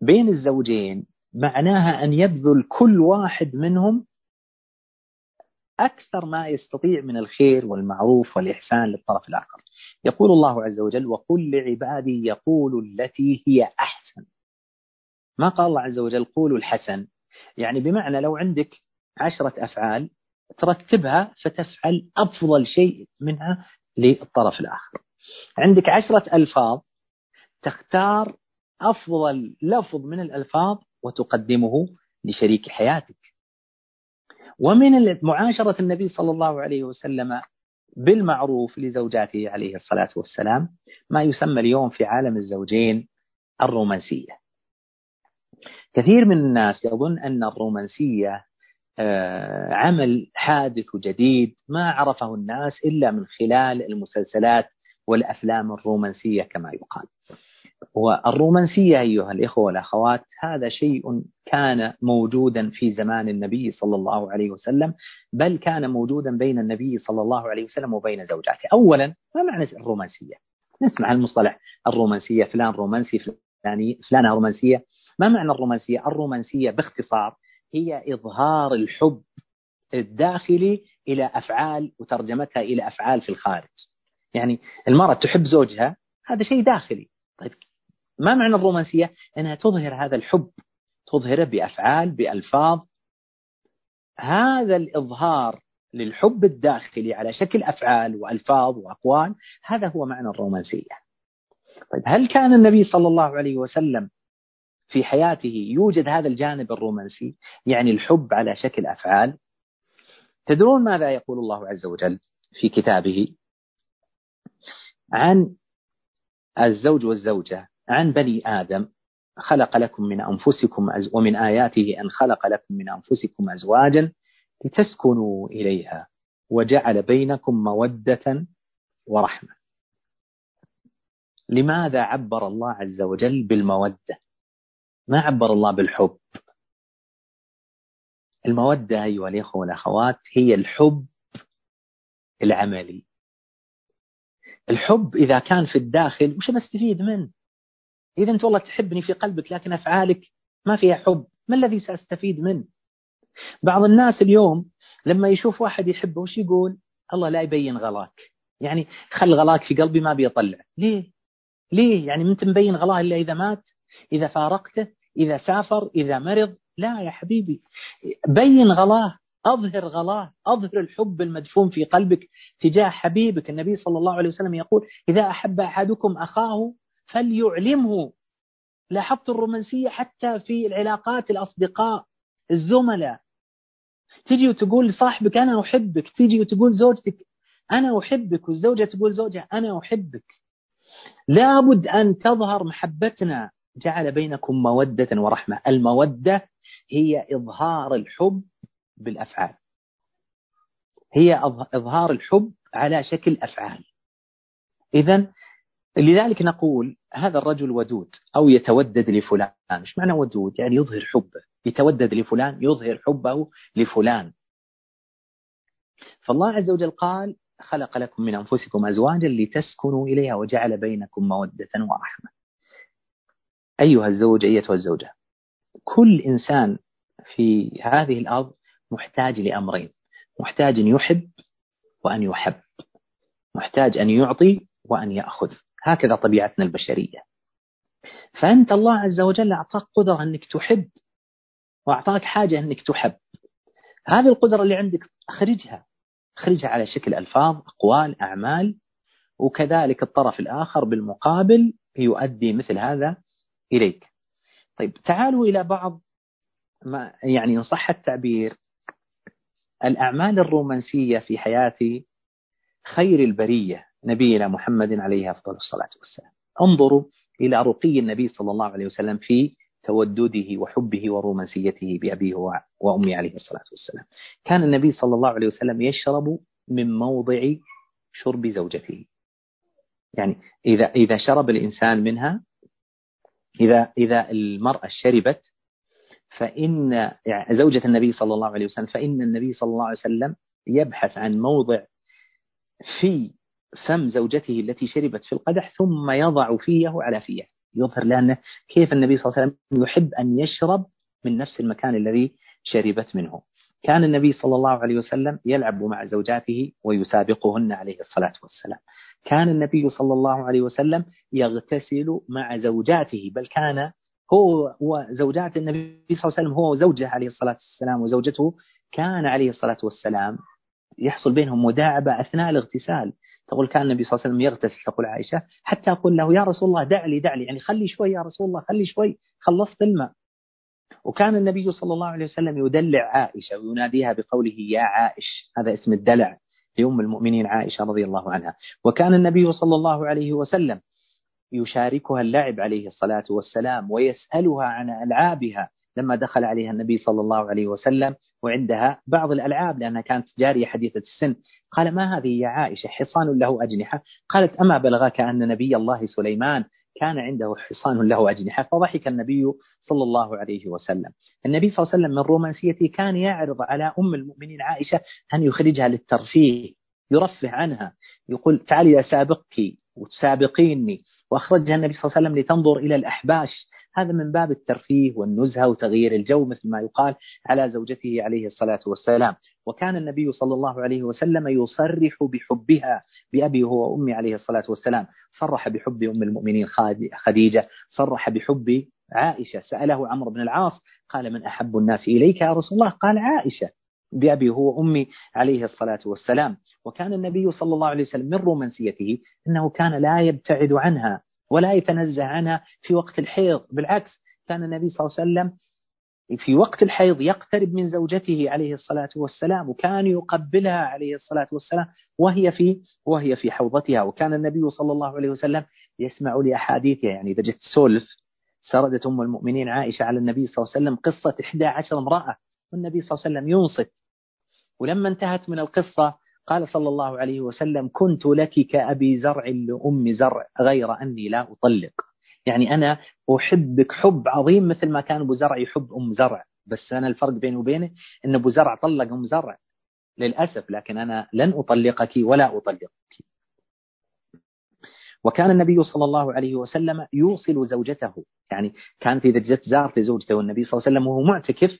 بين الزوجين معناها أن يبذل كل واحد منهم أكثر ما يستطيع من الخير والمعروف والإحسان للطرف الآخر. يقول الله عز وجل وقل لعبادي يقولوا التي هي أحسن. ما قال الله عز وجل قولوا الحسن؟ يعني بمعنى لو عندك عشرة أفعال ترتبها فتفعل أفضل شيء منها للطرف الآخر. عندك عشرة ألفاظ تختار أفضل لفظ من الألفاظ وتقدمه لشريك حياتك. ومن معاشرة النبي صلى الله عليه وسلم بالمعروف لزوجاته عليه الصلاة والسلام ما يسمى اليوم في عالم الزوجين الرومانسية. كثير من الناس يظن أن الرومانسية عمل حادث وجديد ما عرفه الناس إلا من خلال المسلسلات والأفلام الرومانسية كما يقال. والرومانسية أيها الإخوة والأخوات هذا شيء كان موجودا في زمان النبي صلى الله عليه وسلم بل كان موجودا بين النبي صلى الله عليه وسلم وبين زوجاته. أولا ما معنى الرومانسية؟ نسمع المصطلح الرومانسية فلان رومانسي فلاني فلانة رومانسية. ما معنى الرومانسية؟ الرومانسية باختصار هي إظهار الحب الداخلي إلى أفعال وترجمتها إلى أفعال في الخارج. يعني المرأة تحب زوجها هذا شيء داخلي. طيب ما معنى الرومانسية؟ أنها تظهر هذا الحب تظهره بأفعال بألفاظ. هذا الإظهار للحب الداخلي على شكل أفعال وألفاظ وأقوال هذا هو معنى الرومانسية. طيب هل كان النبي صلى الله عليه وسلم في حياته يوجد هذا الجانب الرومانسي يعني الحب على شكل أفعال. تدرون ماذا يقول الله عز وجل في كتابه؟ عن الزوج والزوجة عن بني آدم خلق لكم من أنفسكم ومن آياته أن خلق لكم من أنفسكم أزواجا لتسكنوا إليها وجعل بينكم مودة ورحمة. لماذا عبر الله عز وجل بالمودة؟ ما عبر الله بالحب. المودة أيها الإخوة والأخوات هي الحب العملي. الحب إذا كان في الداخل وش بستفيد منه؟ إذا أنت والله تحبني في قلبك لكن أفعالك ما فيها حب ما الذي سأستفيد منه؟ بعض الناس اليوم لما يشوف واحد يحبه وش يقول؟ الله لا يبين غلاك. يعني خل غلاك في قلبي ما بيطلع. ليه؟ ليه؟ يعني أنت مبين غلاه إلا إذا مات؟ إذا فارقته إذا سافر إذا مرض لا يا حبيبي. بين غلاه أظهر غلاه أظهر الحب المدفون في قلبك تجاه حبيبك. النبي صلى الله عليه وسلم يقول إذا أحب أحدكم أخاه فليعلمه. لاحظت الرومانسية حتى في العلاقات الأصدقاء الزملاء. تجي وتقول لصاحبك أنا أحبك. تجي وتقول زوجتك أنا أحبك. والزوجة تقول زوجها أنا أحبك. لابد أن تظهر محبتنا. جعل بينكم مودة ورحمة. المودة هي إظهار الحب بالأفعال. هي إظهار الحب على شكل أفعال. إذا لذلك نقول هذا الرجل ودود أو يتودد لفلان. إيش معنى ودود؟ يعني يظهر حبه. يتودد لفلان يظهر حبه لفلان. فالله عز وجل قال خلق لكم من أنفسكم أزواجا لتسكنوا إليها وجعل بينكم مودة ورحمة. أيها الزوج أيتها الزوجة. كل إنسان في هذه الأرض محتاج لأمرين. محتاج أن يحب وأن يحب. محتاج أن يعطي وأن يأخذ. هكذا طبيعتنا البشرية. فأنت الله عز وجل أعطاك قدرة أنك تحب وأعطاك حاجة أنك تحب. هذه القدرة اللي عندك أخرجها. أخرجها على شكل ألفاظ أقوال أعمال. وكذلك الطرف الآخر بالمقابل يؤدي مثل هذا إليك. طيب تعالوا إلى بعض ما يعني إن صح التعبير. الأعمال الرومانسية في حياة خير البرية نبينا محمد عليه أفضل الصلاة والسلام. انظروا إلى رقي النبي صلى الله عليه وسلم في تودده وحبه ورومانسيته بأبيه وأمه عليه الصلاة والسلام. كان النبي صلى الله عليه وسلم يشرب من موضع شرب زوجته. يعني إذا إذا شرب الإنسان منها إذا إذا المرأة شربت فإن زوجة النبي صلى الله عليه وسلم فإن النبي صلى الله عليه وسلم يبحث عن موضع في فم زوجته التي شربت في القدح ثم يضع فيه على فيه. يظهر لأنه كيف النبي صلى الله عليه وسلم يحب أن يشرب من نفس المكان الذي شربت منه. كان النبي صلى الله عليه وسلم يلعب مع زوجاته ويسابقهن عليه الصلاة والسلام. كان النبي صلى الله عليه وسلم يغتسل مع زوجاته بل كان هو وزوجات النبي صلى الله عليه وسلم هو وزوجه عليه الصلاة والسلام وزوجته كان عليه الصلاة والسلام يحصل بينهم مداعبة أثناء الاغتسال. تقول كان النبي صلى الله عليه وسلم يغتسل تقول عائشة حتى أقول له يا رسول الله دع لي دع لي يعني خلي شوي يا رسول الله خلي شوي خلصت الماء. وكان النبي صلى الله عليه وسلم يدلع عائشة ويناديها بقوله يا عائش هذا اسم الدلع. لأم المؤمنين عائشة رضي الله عنها. وكان النبي صلى الله عليه وسلم يشاركها اللعب عليه الصلاة والسلام ويسألها عن ألعابها. لما دخل عليها النبي صلى الله عليه وسلم وعندها بعض الألعاب لأنها كانت جارية حديثة السن. قال ما هذه يا عائشة؟ حصان له أجنحة. قالت أما بلغك أن نبي الله سليمان كان عنده حصان له أجنحة فضحك النبي صلى الله عليه وسلم. النبي صلى الله عليه وسلم من رومانسيته كان يعرض على أم المؤمنين عائشة أن يخرجها للترفيه يرفه عنها يقول تعالي أسابقك وتسابقيني وأخرجها النبي صلى الله عليه وسلم لتنظر إلى الأحباش. هذا من باب الترفيه والنزهة وتغيير الجو مثل ما يقال على زوجته عليه الصلاة والسلام. وكان النبي صلى الله عليه وسلم يصرح بحبها بأبي هو وأمي عليه الصلاة والسلام. صرح بحب أم المؤمنين خديجة. صرح بحب عائشة. سأله عمرو بن العاص قال من أحب الناس إليك يا رسول الله؟ قال عائشة. بأبي هو أمي عليه الصلاة والسلام. وكان النبي صلى الله عليه وسلم من رومانسيته أنه كان لا يبتعد عنها ولا يتنزه عنها في وقت الحيض. بالعكس كان النبي صلى الله عليه وسلم في وقت الحيض يقترب من زوجته عليه الصلاة والسلام وكان يقبلها عليه الصلاة والسلام وهي في وهي في حوضتها. وكان النبي صلى الله عليه وسلم يسمع لأحاديثها يعني إذا جت سولف سردت أم المؤمنين عائشة على النبي صلى الله عليه وسلم قصة 11 امرأة. والنبي صلى الله عليه وسلم ينصت ولما انتهت من القصة قال صلى الله عليه وسلم كنت لك كأبي زرع لأم زرع غير أني لا أطلق. يعني أنا أحبك حب عظيم مثل ما كان أبو زرع يحب أم زرع. بس أنا الفرق بيني وبينه أن أبو زرع طلق أم زرع. للأسف لكن أنا لن أطلقك ولا أطلقك. وكان النبي صلى الله عليه وسلم يوصل زوجته. يعني كانت إذا جت زارت زوجته والنبي صلى الله عليه وسلم وهو معتكف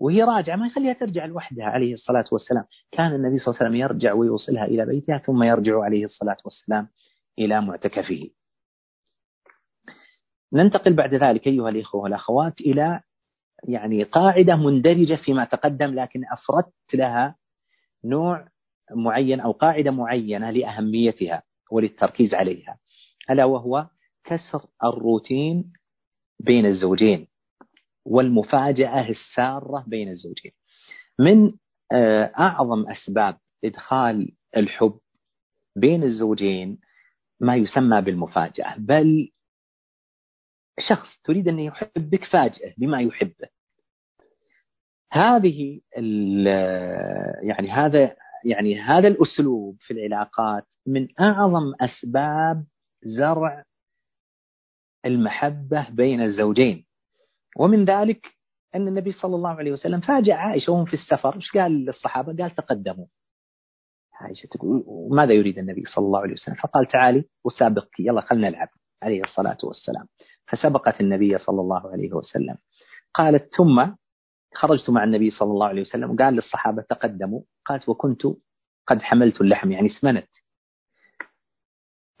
وهي راجعة ما يخليها ترجع لوحدها عليه الصلاة والسلام. كان النبي صلى الله عليه وسلم يرجع ويوصلها إلى بيتها ثم يرجع عليه الصلاة والسلام إلى معتكفه. ننتقل بعد ذلك أيها الإخوة والأخوات إلى يعني قاعدة مندرجة فيما تقدم لكن أفردت لها نوع معين أو قاعدة معينة لأهميتها وللتركيز عليها ألا وهو كسر الروتين بين الزوجين. والمفاجأة السارة بين الزوجين. من آه، أعظم أسباب إدخال الحب بين الزوجين ما يسمى بالمفاجأة بل شخص تريد أن يحبك فاجأة بما يحبه. هذه يعني هذا يعني هذا الأسلوب في العلاقات من أعظم أسباب زرع المحبة بين الزوجين. ومن ذلك أن النبي صلى الله عليه وسلم فاجأ عائشة وهم في السفر. إيش قال للصحابة قال تقدموا. عائشة تقول ماذا يريد النبي صلى الله عليه وسلم؟ فقال تعالي وسابقك يلا خلنا نلعب عليه الصلاة والسلام. فسبقت النبي صلى الله عليه وسلم. قالت ثم خرجت مع النبي صلى الله عليه وسلم وقال للصحابة تقدموا. قالت وكنت قد حملت اللحم يعني سمنت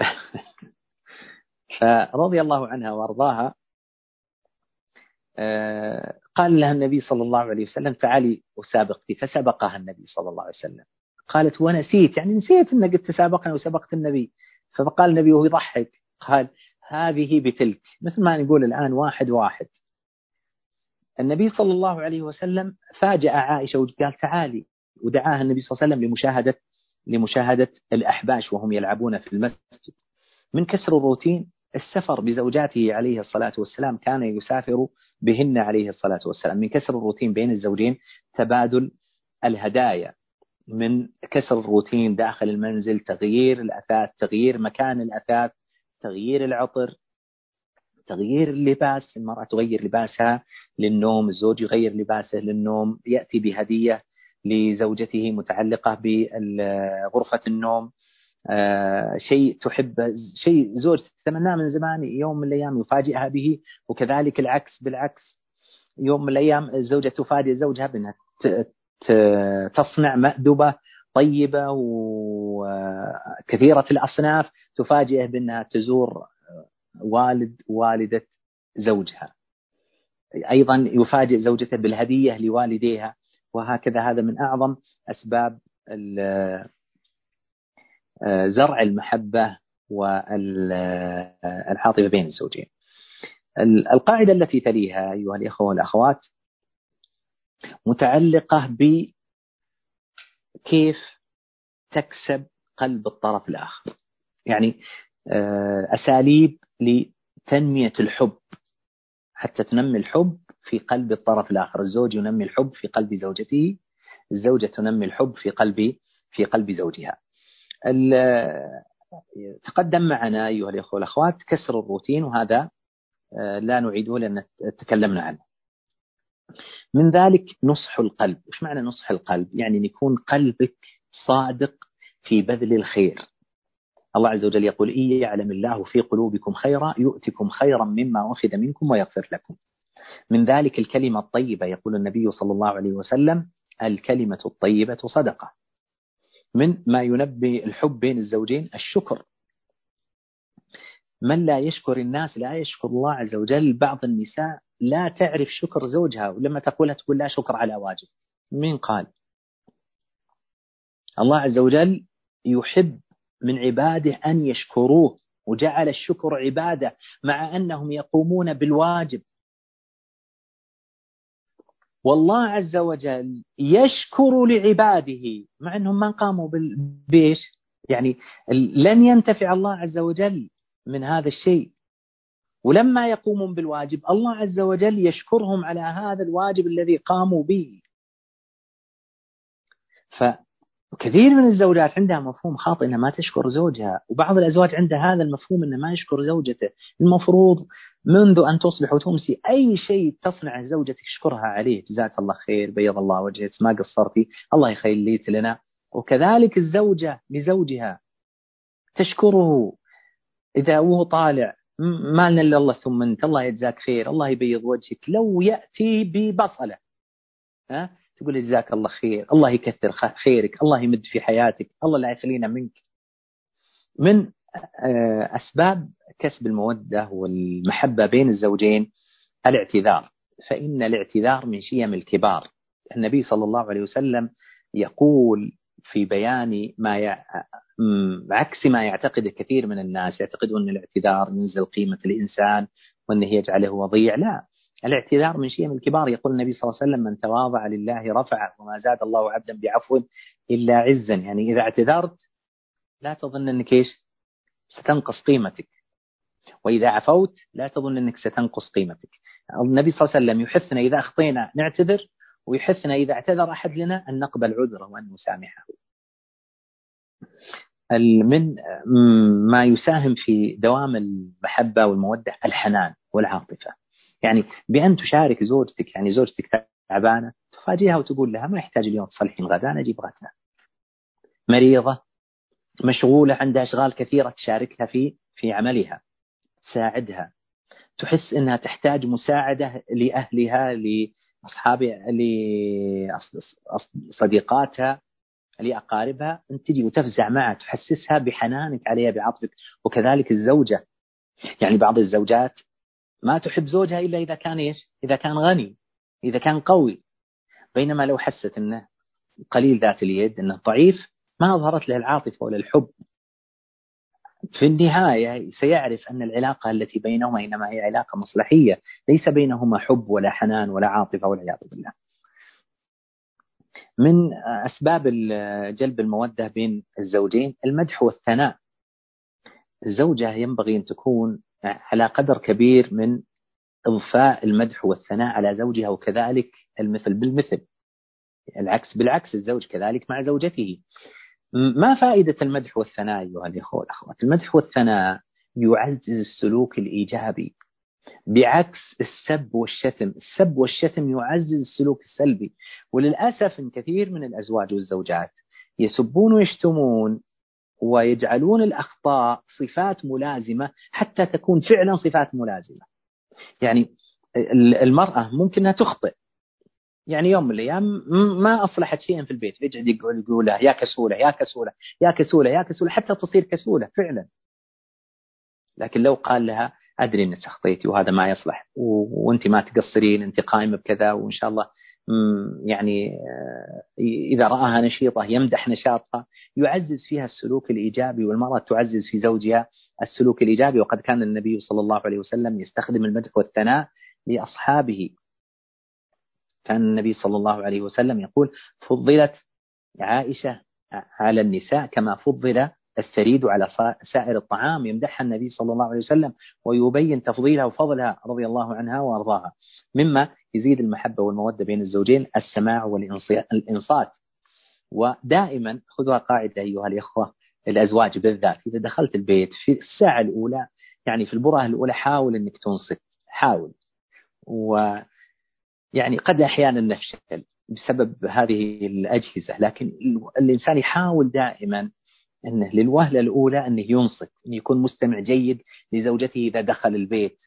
فرضي الله عنها وأرضاها قال لها النبي صلى الله عليه وسلم تعالي وسابقتي. فسبقها النبي صلى الله عليه وسلم. قالت ونسيت. يعني نسيت إنك قد تسابقنا وسبقت النبي. فقال النبي وهو يضحك قال هذه بتلك. مثل ما نقول الآن واحد واحد. النبي صلى الله عليه وسلم فاجأ عائشة وقال تعالي. ودعاها النبي صلى الله عليه وسلم لمشاهدة لمشاهدة الأحباش وهم يلعبون في المسجد. من كسر الروتين السفر بزوجاته عليه الصلاة والسلام كان يسافر بهن عليه الصلاة والسلام. من كسر الروتين بين الزوجين تبادل الهدايا. من كسر الروتين داخل المنزل تغيير الأثاث تغيير مكان الأثاث تغيير العطر تغيير اللباس. المرأة تغير لباسها للنوم الزوج يغير لباسه للنوم يأتي بهدية لزوجته متعلقة بغرفة النوم. شيء تحب شيء زوج تتمناه من زمان يوم من الأيام يفاجئها به وكذلك العكس بالعكس يوم من الأيام الزوجة تفاجئ زوجها بأنها تصنع مأدبة طيبة وكثيرة الأصناف تفاجئه بأنها تزور والد والدة زوجها. أيضا يفاجئ زوجته بالهدية لوالديها وهكذا هذا من أعظم أسباب زرع المحبة والعاطفة بين الزوجين. القاعدة التي تليها أيها الإخوة والأخوات متعلقة بكيف تكسب قلب الطرف الآخر. يعني آه، أساليب لتنمية الحب. حتى تنمي الحب في قلب الطرف الآخر. الزوج ينمي الحب في قلب زوجته الزوجة تنمي الحب في قلب في قلب زوجها. تقدم معنا أيها الأخوة والأخوات كسر الروتين وهذا آه، لا نعيده لأن تكلمنا عنه. من ذلك نصح القلب. وش معنى نصح القلب؟ يعني أن يكون قلبك صادق في بذل الخير. الله عز وجل يقول إن يعلم الله في قلوبكم خيرا يؤتكم خيرا مما أخذ منكم ويغفر لكم. من ذلك الكلمة الطيبة يقول النبي صلى الله عليه وسلم الكلمة الطيبة صدقة. من ما ينبي الحب بين الزوجين الشكر. من لا يشكر الناس لا يشكر الله عز وجل بعض النساء لا تعرف شكر زوجها ولما تقولها تقول لا شكر على واجب. من قال؟ الله عز وجل يحب من عباده أن يشكروه وجعل الشكر عبادة مع أنهم يقومون بالواجب. والله عز وجل يشكر لعباده مع أنهم ما قاموا بيش يعني لن ينتفع الله عز وجل من هذا الشيء. ولما يقومون بالواجب الله عز وجل يشكرهم على هذا الواجب الذي قاموا به. فكثير من الزوجات عندها مفهوم خاطئ إنها ما تشكر زوجها. وبعض الأزواج عندها هذا المفهوم انه ما يشكر زوجته. المفروض منذ أن تصبح وتمسي أي شيء تصنع زوجتك اشكرها عليه جزاك الله خير بيض الله وجهك ما قصرتي الله يخليك لنا. وكذلك الزوجة لزوجها تشكره. إذا هو طالع ما لنا إلا الله ثم أنت. الله يجزاك خير. الله يبيض وجهك. لو يأتي ببصلة ها؟ تقول جزاك الله خير. الله يكثر خيرك. الله يمد في حياتك. الله لا يخلينا منك. من آه، أسباب كسب المودة والمحبة بين الزوجين الاعتذار. فإن الاعتذار من شيم الكبار. النبي صلى الله عليه وسلم يقول في بيان ما عكس ما يعتقد كثير من الناس. يعتقدون أن الاعتذار ينزل قيمة الإنسان وأنه يجعله وضيع. لا. الاعتذار من شيء من الكبار. يقول النبي صلى الله عليه وسلم من تواضع لله رفعه وما زاد الله عبدا بعفو إلا عزا. يعني إذا اعتذرت لا تظن أنك إيش؟ ستنقص قيمتك. وإذا عفوت لا تظن أنك ستنقص قيمتك. النبي صلى الله عليه وسلم يحثنا إذا أخطينا نعتذر ويحثنا إذا اعتذر أحد لنا أن نقبل عذره وأن نسامحه. من ما يساهم في دوام المحبة والمودة الحنان والعاطفة. يعني بأن تشارك زوجتك يعني زوجتك تعبانة تفاجئها وتقول لها ما يحتاج اليوم تصلحين غدا أنا أجيب غدنا مريضة مشغولة عندها أشغال كثيرة تشاركها في في عملها تساعدها. تحس أنها تحتاج مساعدة لأهلها لأصحابها لصديقاتها لأقاربها. أنت تجي وتفزع معها تحسسها بحنانك عليها بعطفك. وكذلك الزوجة. يعني بعض الزوجات ما تحب زوجها إلا إذا كان إيش؟ إذا كان غني إذا كان قوي. بينما لو حست أنه قليل ذات اليد أنه ضعيف ما أظهرت له العاطفة ولا الحب. في النهاية سيعرف أن العلاقة التي بينهما إنما هي علاقة مصلحية ليس بينهما حب ولا حنان ولا عاطفة والعياذ بالله. من أسباب جلب المودة بين الزوجين المدح والثناء. الزوجة ينبغي أن تكون على قدر كبير من إضفاء المدح والثناء على زوجها وكذلك المثل بالمثل. العكس بالعكس الزوج كذلك مع زوجته. ما فائدة المدح والثناء أيها الإخوة والأخوات؟ المدح والثناء يعزز السلوك الإيجابي بعكس السب والشتم. السب والشتم يعزز السلوك السلبي. وللأسف إن كثير من الأزواج والزوجات يسبون ويشتمون ويجعلون الأخطاء صفات ملازمة حتى تكون فعلا صفات ملازمة. يعني المرأة ممكن أنها تخطئ يعني يوم من الأيام ما أصلحت شيئا في البيت. يقعد يقول يقول يا كسولة يا كسولة يا كسولة يا كسولة. حتى تصير كسولة فعلا. لكن لو قال لها أدري إنك أخطيتي وهذا ما يصلح وأنت ما تقصرين أنت قائمة بكذا وإن شاء الله يعني آه، إذا رآها نشيطة يمدح نشاطها. يعزز فيها السلوك الإيجابي والمرأة تعزز في زوجها السلوك الإيجابي. وقد كان النبي صلى الله عليه وسلم يستخدم المدح والثناء لأصحابه. كان النبي صلى الله عليه وسلم يقول فضلت عائشة على النساء كما فضل الثريد على سائر الطعام. يمدحها النبي صلى الله عليه وسلم ويبين تفضيلها وفضلها رضي الله عنها وأرضاها. مما يزيد المحبة والمودة بين الزوجين السماع والانصات ودائما خذوها قاعدة أيها الإخوة الأزواج بالذات. إذا دخلت البيت في الساعة الأولى يعني في البرهه الأولى حاول إنك تنصت. حاول. و يعني قد أحيانا نفشل بسبب هذه الأجهزة لكن الإنسان يحاول دائما أنه للوهلة الأولى أنه ينصت انه يكون مستمع جيد لزوجته إذا دخل البيت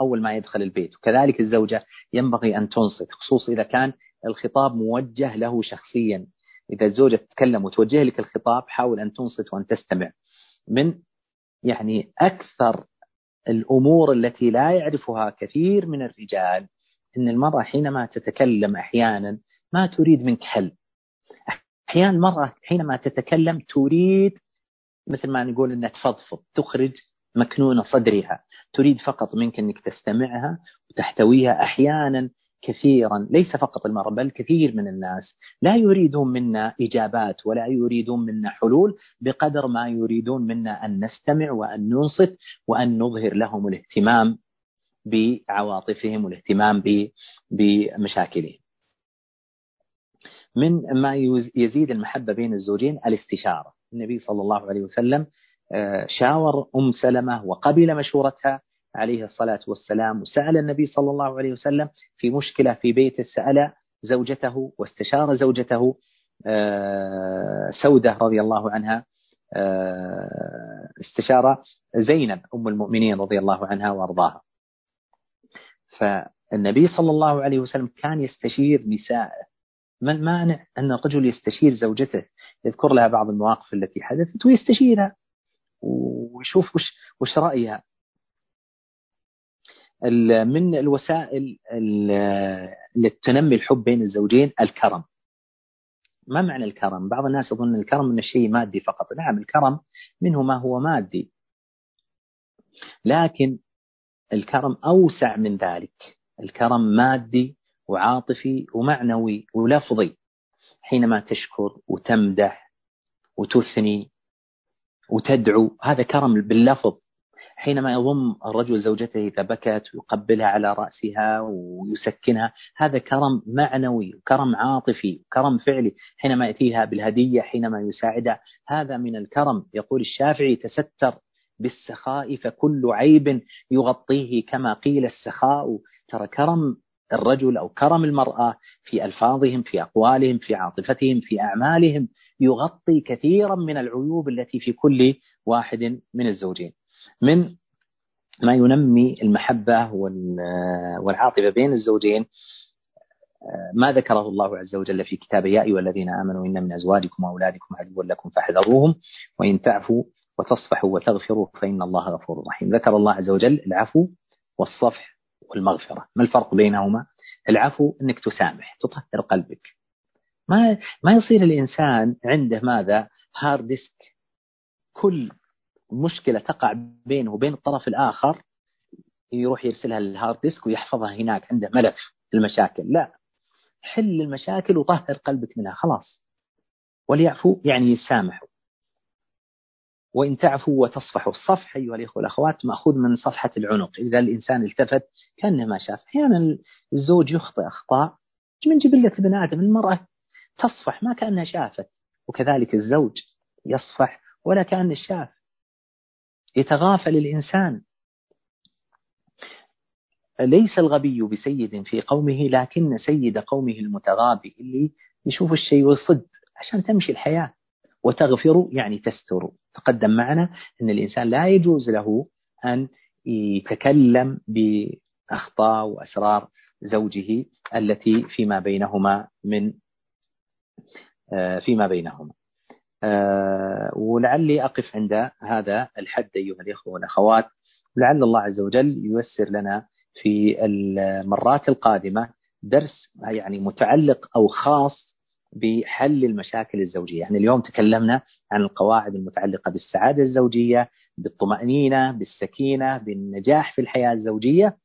أول ما يدخل البيت. وكذلك الزوجة ينبغي أن تنصت خصوصا إذا كان الخطاب موجه له شخصيا. إذا الزوجة تتكلم وتوجه لك الخطاب حاول أن تنصت وأن تستمع. من يعني أكثر الأمور التي لا يعرفها كثير من الرجال إن المرأة حينما تتكلم أحيانا ما تريد منك حل. أحيانا المرأة حينما تتكلم تريد مثل ما نقول إنها تفضفض تخرج مكنون صدرها. تريد فقط منك إنك تستمعها وتحتويها أحيانا كثيرا. ليس فقط المرأة بل كثير من الناس. لا يريدون منا إجابات ولا يريدون منا حلول بقدر ما يريدون منا أن نستمع وأن ننصت وأن نظهر لهم الاهتمام. بعواطفهم والاهتمام بمشاكلهم. من ما يزيد المحبة بين الزوجين الاستشارة. النبي صلى الله عليه وسلم آه، شاور أم سلمة وقبل مشورتها عليه الصلاة والسلام وسأل النبي صلى الله عليه وسلم في مشكلة في بيته سأل زوجته واستشار زوجته آه، سودة رضي الله عنها آه، استشار زينب أم المؤمنين رضي الله عنها وأرضاها. فالنبي صلى الله عليه وسلم كان يستشير نساءه ما المانع أن الرجل يستشير زوجته؟ يذكر لها بعض المواقف التي حدثت ويستشيرها. ويشوف وش, وش رأيها. من الوسائل للتنمي الحب بين الزوجين الكرم. ما معنى الكرم؟ بعض الناس يظن الكرم من الشيء مادي فقط، نعم الكرم منه ما هو مادي. لكن الكرم أوسع من ذلك. الكرم مادي وعاطفي ومعنوي ولفظي. حينما تشكر وتمدح وتثني وتدعو هذا كرم باللفظ. حينما يضم الرجل زوجته إذا بكت ويقبلها على رأسها ويسكنها هذا كرم معنوي كرم عاطفي كرم فعلي. حينما يأتيها بالهدية حينما يساعدها هذا من الكرم. يقول الشافعي تستر بالسخاء فكل عيب يغطيه كما قيل السخاء. ترى كرم الرجل أو كرم المرأة في ألفاظهم في أقوالهم في عاطفتهم في أعمالهم يغطي كثيرا من العيوب التي في كل واحد من الزوجين. من ما ينمي المحبة والعاطفة بين الزوجين ما ذكره الله عز وجل في كتابه يا أيها الذين آمنوا إن من أزواجكم وأولادكم عدوا لكم فاحذروهم وإن تعفوا وتصفحوا وتغفروا فإن الله غفور رحيم. ذكر الله عز وجل العفو والصفح والمغفرة. ما الفرق بينهما؟ العفو أنك تسامح تطهر قلبك. ما ما يصير الإنسان عنده ماذا؟ hard disk كل مشكلة تقع بينه وبين الطرف الآخر يروح يرسلها لل hard disk ويحفظها هناك عنده ملف المشاكل. لا. حل المشاكل وطهر قلبك منها خلاص. وليعفو يعني يسامحوا. وإن تعفوا وتصفحوا الصفح أيها الإخوة والأخوات مأخوذ من صفحة العنق. إذا الإنسان التفت كأنه ما شاف. أحيانا الزوج يخطئ أخطاء من جبلة ابن آدم المرأة تصفح ما كأنها شافت وكذلك الزوج يصفح ولا كأنه شاف. يتغافل الإنسان. ليس الغبي بسيد في قومه لكن سيد قومه المتغابي اللي يشوف الشيء ويصد عشان تمشي الحياة. وتغفر يعني تستر. تقدم معنا أن الإنسان لا يجوز له أن يتكلم بأخطاء وأسرار زوجه التي فيما بينهما من آه، فيما بينهما. آه، ولعلي أقف عند هذا الحد أيها الإخوة والأخوات. ولعل الله عز وجل ييسر لنا في المرات القادمة درس يعني متعلق أو خاص بحل المشاكل الزوجية. يعني اليوم تكلمنا عن القواعد المتعلقة بالسعادة الزوجية بالطمأنينة بالسكينة بالنجاح في الحياة الزوجية.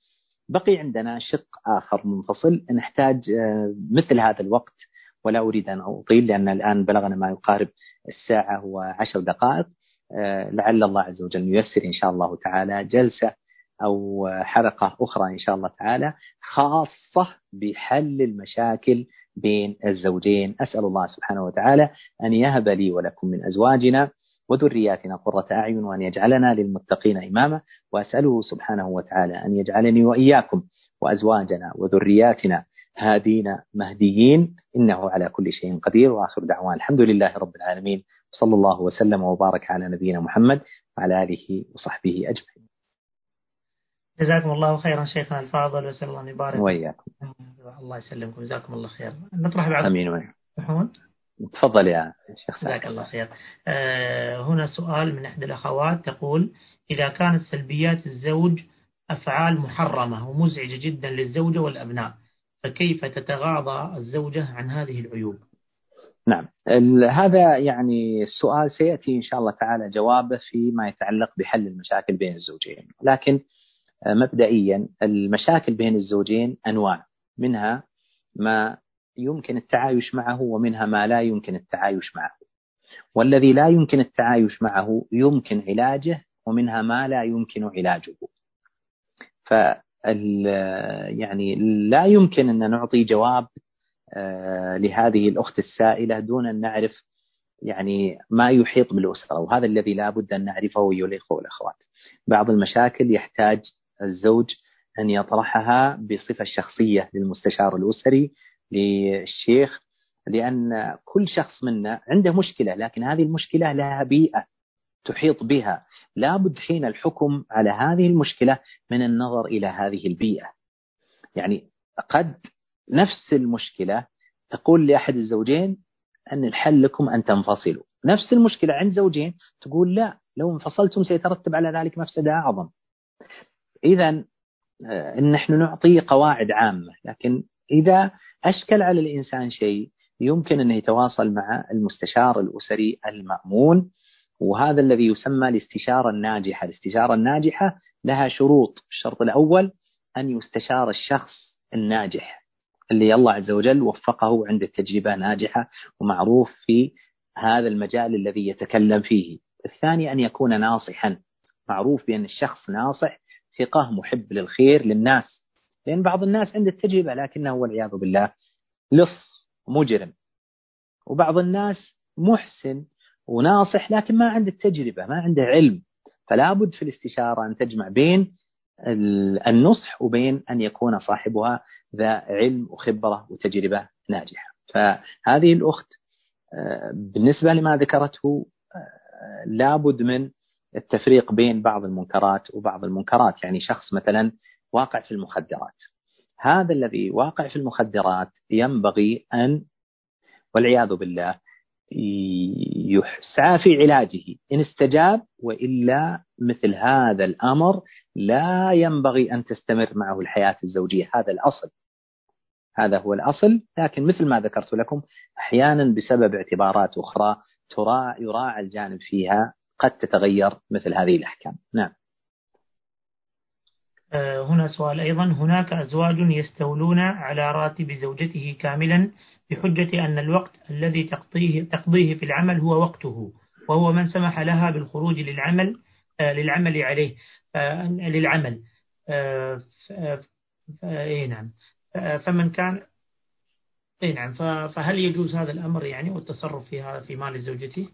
بقي عندنا شق آخر منفصل نحتاج آه، مثل هذا الوقت ولا أريد أن أطيل لأن الآن بلغنا ما يقارب الساعة وعشر دقائق. آه، لعل الله عز وجل ييسر إن شاء الله تعالى جلسة أو حلقة أخرى إن شاء الله تعالى خاصة بحل المشاكل بين الزوجين. أسأل الله سبحانه وتعالى أن يهب لي ولكم من أزواجنا وذرياتنا قرة أعين وأن يجعلنا للمتقين إماما. وأسأله سبحانه وتعالى أن يجعلني وإياكم وأزواجنا وذرياتنا هادين مهديين. إنه على كل شيء قدير. وآخر دعوان الحمد لله رب العالمين. صلى الله وسلم وبارك على نبينا محمد وعلى آله وصحبه أجمعين.
جزاكم الله خيرا شيخنا الفاضل وسأل الله أن يبارك
وإياكم.
الله يسلمكم جزاكم الله خير نطرح بعض.
وإياكم محمود تفضل يا شيخ
جزاك الله خير آه هنا سؤال من إحدى الأخوات تقول إذا كانت سلبيات الزوج أفعال محرمة ومزعجة جدا للزوجة والأبناء فكيف تتغاضى الزوجة عن هذه العيوب؟
نعم. هذا يعني السؤال سيأتي إن شاء الله تعالى جوابه فيما يتعلق بحل المشاكل بين الزوجين. لكن مبدئيا المشاكل بين الزوجين أنواع منها ما يمكن التعايش معه ومنها ما لا يمكن التعايش معه. والذي لا يمكن التعايش معه يمكن علاجه ومنها ما لا يمكن علاجه. ف يعني لا يمكن أن نعطي جواب آه، لهذه الأخت السائلة دون أن نعرف يعني ما يحيط بالأسرة وهذا الذي لا بد أن نعرفه أيها الإخوة والأخوات. بعض المشاكل يحتاج الزوج أن يطرحها بصفة شخصية للمستشار الأسري للشيخ لأن كل شخص منا عنده مشكلة لكن هذه المشكلة لها بيئة تحيط بها. لابد حين الحكم على هذه المشكلة من النظر إلى هذه البيئة. يعني قد نفس المشكلة تقول لأحد الزوجين أن الحل لكم أن تنفصلوا. نفس المشكلة عند زوجين تقول لا لو انفصلتم سيترتب على ذلك مفسدة أعظم. إذا آه، نحن نعطي قواعد عامة لكن إذا أشكل على الإنسان شيء يمكن أن يتواصل مع المستشار الأسري المأمون وهذا الذي يسمى الاستشارة الناجحة. الاستشارة الناجحة لها شروط. الشرط الأول أن يستشار الشخص الناجح اللي الله عز وجل وفقه عند التجربة ناجحة ومعروف في هذا المجال الذي يتكلم فيه. الثاني أن يكون ناصحا. معروف بأن الشخص ناصح ثقة محب للخير للناس. لأن بعض الناس عنده التجربة لكنه والعياذ بالله لص مجرم. وبعض الناس محسن وناصح لكن ما عنده التجربة ما عنده علم. فلا بد في الاستشارة أن تجمع بين النصح وبين أن يكون صاحبها ذا علم وخبرة وتجربة ناجحة. فهذه الأخت آه، بالنسبة لما ذكرته آه، لابد من التفريق بين بعض المنكرات وبعض المنكرات يعني شخص مثلا واقع في المخدرات. هذا الذي واقع في المخدرات ينبغي أن والعياذ بالله يسعى في علاجه. إن استجاب وإلا مثل هذا الأمر لا ينبغي أن تستمر معه الحياة الزوجية. هذا الأصل. هذا هو الأصل. لكن مثل ما ذكرت لكم أحيانا بسبب اعتبارات أخرى تراعى يراعى الجانب فيها قد تتغير مثل هذه الأحكام. نعم.
آه، هنا سؤال أيضا. هناك أزواج يستولون على راتب زوجته كاملا بحجة أن الوقت الذي تقضيه, تقضيه في العمل هو وقته وهو من سمح لها بالخروج للعمل آه، للعمل عليه آه، للعمل. اي نعم. فمن كان اي نعم. فهل يجوز هذا الأمر يعني والتصرف في في مال زوجته؟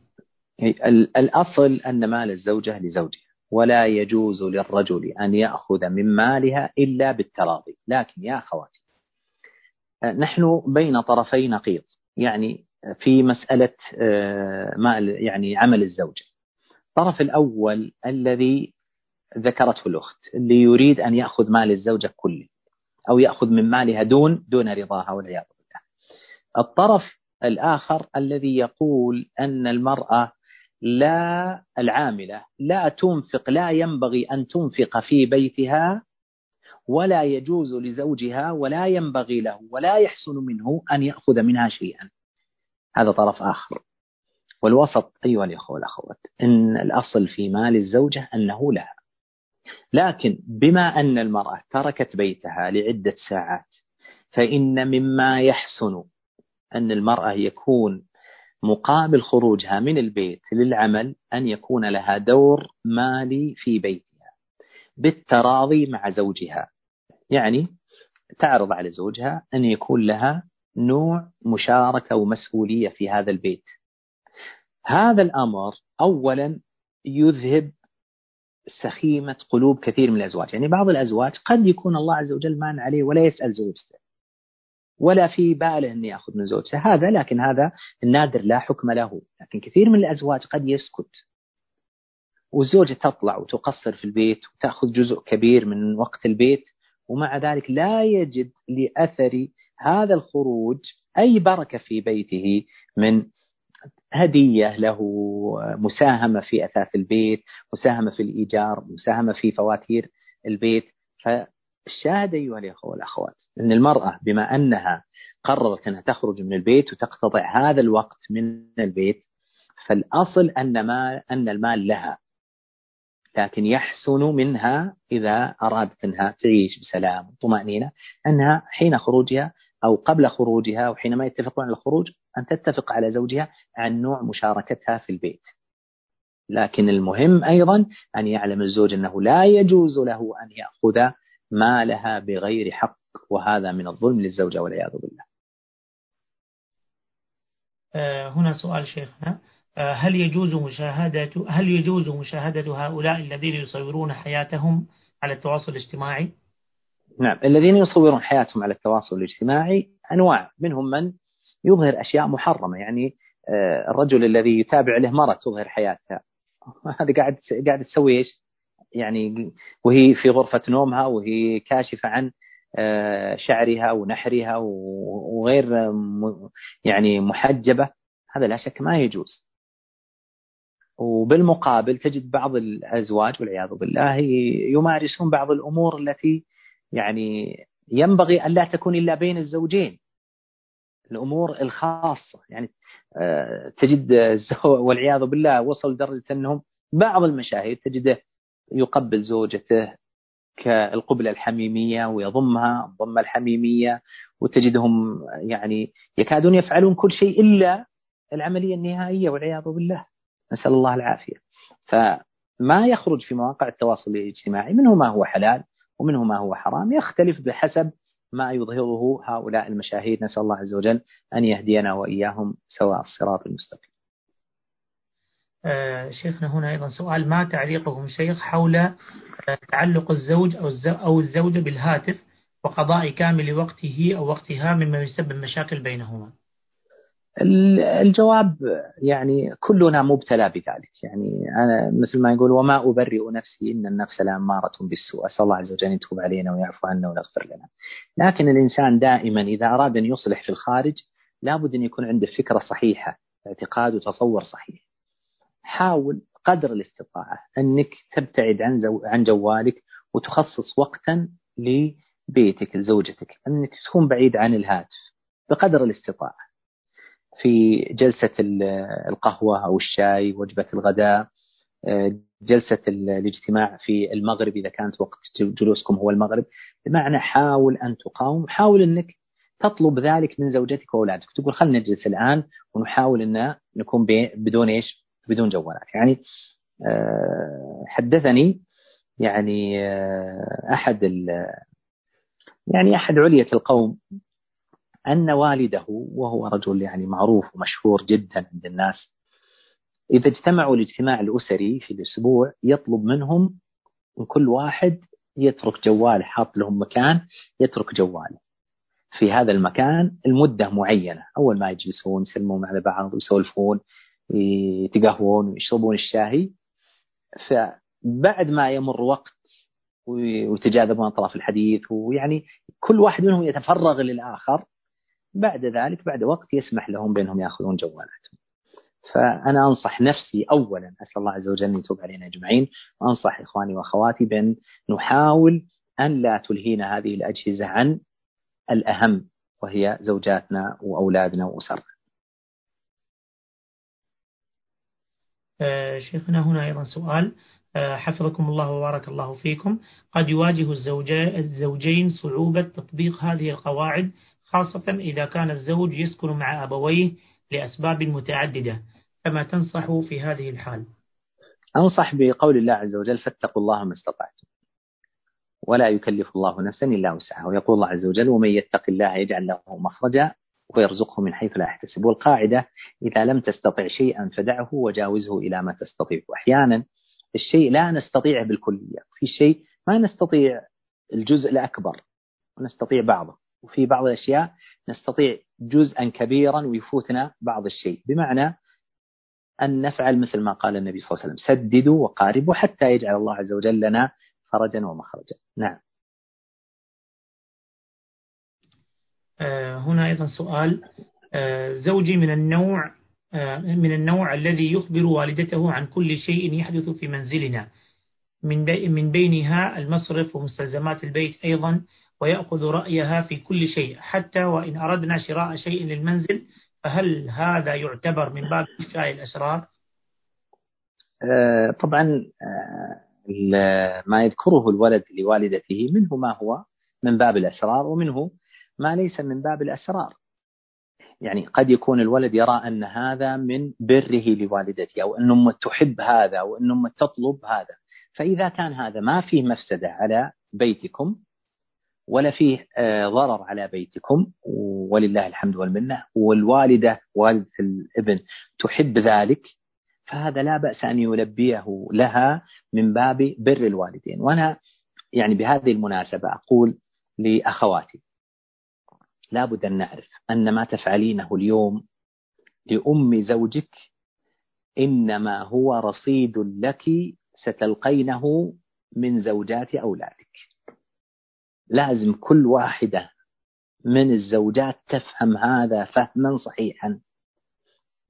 الأصل أن مال الزوجة لزوجها ولا يجوز للرجل أن يأخذ من مالها إلا بالتراضي، لكن يا أخواتي نحن بين طرفي نقيض، يعني في مسألة آه، مال يعني عمل الزوجة. الطرف الأول الذي ذكرته الأخت اللي يريد أن يأخذ مال الزوجة كله أو يأخذ من مالها دون دون رضاها والعياذ بالله. الطرف الآخر الذي يقول أن المرأة لا العاملة لا تنفق لا ينبغي أن تنفق في بيتها ولا يجوز لزوجها ولا ينبغي له ولا يحسن منه أن يأخذ منها شيئا. هذا طرف آخر. والوسط أيها الأخوة والأخوات إن الأصل في مال الزوجة أنه لها لكن بما أن المرأة تركت بيتها لعدة ساعات فإن مما يحسن أن المرأة يكون مقابل خروجها من البيت للعمل أن يكون لها دور مالي في بيتها بالتراضي مع زوجها. يعني تعرض على زوجها أن يكون لها نوع مشاركة ومسؤولية في هذا البيت. هذا الأمر أولا يذهب سخيمة قلوب كثير من الأزواج. يعني بعض الأزواج قد يكون الله عز وجل مان عليه ولا يسأل زوجته. ولا في باله أن يأخذ من زوجته. هذا لكن هذا النادر لا حكم له. لكن كثير من الأزواج قد يسكت. والزوجة تطلع وتقصر في البيت وتأخذ جزء كبير من وقت البيت ومع ذلك لا يجد لأثر هذا الخروج أي بركة في بيته من هدية له مساهمة في أثاث البيت مساهمة في الإيجار مساهمة في فواتير البيت. الشاهد أيها الأخوة والأخوات أن المرأة بما أنها قررت أنها تخرج من البيت وتقتطع هذا الوقت من البيت فالأصل أن ما أن المال لها لكن يحسن منها إذا أرادت أنها تعيش بسلام وطمأنينة أنها حين خروجها أو قبل خروجها وحينما يتفقون على الخروج أن تتفق على زوجها عن نوع مشاركتها في البيت. لكن المهم أيضا أن يعلم الزوج أنه لا يجوز له أن يأخذ مالها بغير حق وهذا من الظلم للزوجة والعياذ بالله
آه، هنا سؤال شيخنا آه، هل يجوز مشاهدة هل يجوز مشاهدة هؤلاء الذين يصورون حياتهم على التواصل الاجتماعي؟
نعم الذين يصورون حياتهم على التواصل الاجتماعي أنواع منهم من يظهر أشياء محرمة يعني آه، الرجل الذي يتابع له مرة تظهر حياتها هذه قاعد قاعد تسوي إيش؟ يعني وهي في غرفة نومها وهي كاشفة عن آه، شعرها ونحرها وغير يعني محجبة. هذا لا شك ما يجوز. وبالمقابل تجد بعض الأزواج والعياذ بالله يمارسون بعض الأمور التي يعني ينبغي أن لا تكون إلا بين الزوجين. الأمور الخاصة يعني آه، تجد والعياذ بالله وصل لدرجة أنهم بعض المشاهير تجده يقبل زوجته كالقبلة الحميمية ويضمها الضمة الحميمية وتجدهم يعني يكادون يفعلون كل شيء إلا العملية النهائية والعياذ بالله. نسأل الله العافية. فما يخرج في مواقع التواصل الاجتماعي؟ منه ما هو حلال ومنه ما هو حرام. يختلف بحسب ما يظهره هؤلاء المشاهير. نسأل الله عز وجل أن يهدينا وإياهم سواء الصراط المستقيم.
شيخنا هنا أيضا سؤال ما تعليقكم شيخ حول آه تعلق الزوج أو أو الزوجة بالهاتف وقضاء كامل وقته أو وقتها مما يسبب مشاكل بينهما؟
الجواب يعني كلنا مبتلى بذلك. يعني أنا مثل ما يقول وما أبرئ نفسي إن النفس لأمارة بالسوء. أسأل الله عز وجل أن يتوب علينا ويعفو عنا ويغفر لنا. لكن الإنسان دائما إذا أراد أن يصلح في الخارج لابد أن يكون عنده فكرة صحيحة اعتقاد وتصور صحيح. حاول قدر الاستطاعة أنك تبتعد عن, زو عن جوالك وتخصص وقتا لبيتك لزوجتك أنك تكون بعيد عن الهاتف بقدر الاستطاعة. في جلسة القهوة أو الشاي وجبة الغداء آه، جلسة الاجتماع في المغرب إذا كانت وقت جلوسكم هو المغرب. بمعنى حاول أن تقاوم حاول أنك تطلب ذلك من زوجتك وأولادك. تقول خلينا نجلس الآن ونحاول أن نكون بدون إيش؟ بدون جوالات. يعني آه، حدثني يعني آه، أحد يعني أحد علية القوم أن والده وهو رجل يعني معروف ومشهور جدا عند الناس إذا اجتمعوا الاجتماع الأسري في الأسبوع يطلب منهم من كل واحد يترك جواله حاط لهم مكان يترك جواله. في هذا المكان المدة معينة. أول ما يجلسون يسلمون على بعض ويسولفون يتقهوون ويشربون الشاهي. فبعد ما يمر وقت ويتجاذبون أطراف الحديث ويعني كل واحد منهم يتفرغ للآخر. بعد ذلك بعد وقت يسمح لهم بأنهم يأخذون جوالاتهم. فأنا أنصح نفسي أولا أسأل الله عز وجل أن يتوب علينا أجمعين. وأنصح إخواني وأخواتي بأن نحاول أن لا تلهينا هذه الأجهزة عن الأهم وهي زوجاتنا وأولادنا وأسرنا
آه، شيخنا هنا أيضا سؤال. آه، حفظكم الله وبارك الله فيكم. قد يواجه الزوجين صعوبة تطبيق هذه القواعد خاصة إذا كان الزوج يسكن مع أبويه لأسباب متعددة. فما تنصح في هذه الحال؟
أنصح بقول الله عز وجل فاتقوا الله ما استطعتم. ولا يكلف الله نفسا إلا وسعها. ويقول الله عز وجل ومن يتق الله يجعل له مخرجا ويرزقه من حيث لا يحتسب. والقاعدة إذا لم تستطع شيئا فدعه وجاوزه إلى ما تستطيع. وأحيانا الشيء لا نستطيعه بالكلية. في شيء ما نستطيع الجزء الأكبر ونستطيع بعضه. وفي بعض الأشياء نستطيع جزءا كبيرا ويفوتنا بعض الشيء. بمعنى أن نفعل مثل ما قال النبي صلى الله عليه وسلم سددوا وقاربوا حتى يجعل الله عز وجل لنا فرجا ومخرجا. نعم.
هنا أيضا سؤال. آه، زوجي من النوع آه، من النوع الذي يخبر والدته عن كل شيء يحدث في منزلنا. من من بينها المصرف ومستلزمات البيت أيضا ويأخذ رأيها في كل شيء. حتى وإن أردنا شراء شيء للمنزل فهل هذا يعتبر من باب إفشاء الأسرار؟
آه، طبعا آه، ما يذكره الولد لوالدته منه ما هو من باب الأسرار ومنه ما ليس من باب الأسرار. يعني قد يكون الولد يرى أن هذا من بره لوالدته أو أن أمه تحب هذا أو أن أمه تطلب هذا. فإذا كان هذا ما فيه مفسدة على بيتكم ولا فيه آه، ضرر على بيتكم ولله الحمد والمنة والوالدة والدة الابن تحب ذلك فهذا لا بأس أن يلبيه لها من باب بر الوالدين. وأنا يعني بهذه المناسبة أقول لأخواتي لابد أن نعرف أن ما تفعلينه اليوم لأم زوجك إنما هو رصيد لك ستلقينه من زوجات أولادك. لازم كل واحدة من الزوجات تفهم هذا فهما صحيحا.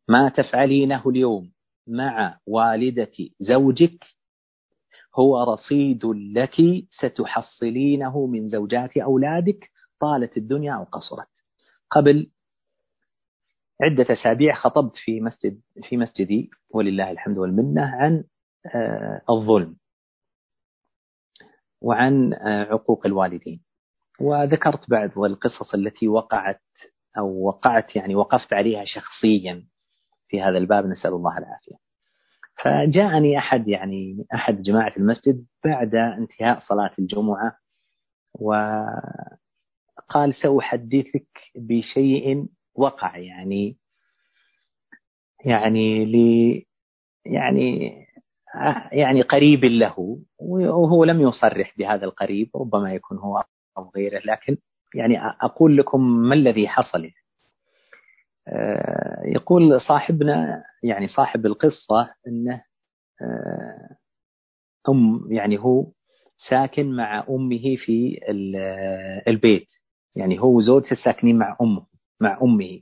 ما تفعلينه اليوم مع والدة زوجك هو رصيد لك ستحصلينه من زوجات أولادك طالت الدنيا أو قصرت قبل عدة أسابيع خطبت في مسجد في مسجدي ولله الحمد والمنة عن آه، الظلم وعن عقوق الوالدين. وذكرت بعض القصص التي وقعت أو وقعت يعني وقفت عليها شخصيا في هذا الباب نسأل الله العافية. فجاءني أحد يعني أحد جماعة المسجد بعد انتهاء صلاة الجمعة وقال سأحدثك بشيء وقع يعني يعني ل يعني يعني قريب له وهو لم يصرح بهذا القريب ربما يكون هو أو غيره. لكن يعني أقول لكم ما الذي حصل. آه، يقول صاحبنا يعني صاحب القصة أنه آه، أم يعني هو ساكن مع أمه في البيت. يعني هو وزوجته ساكنين مع أمه مع أمه.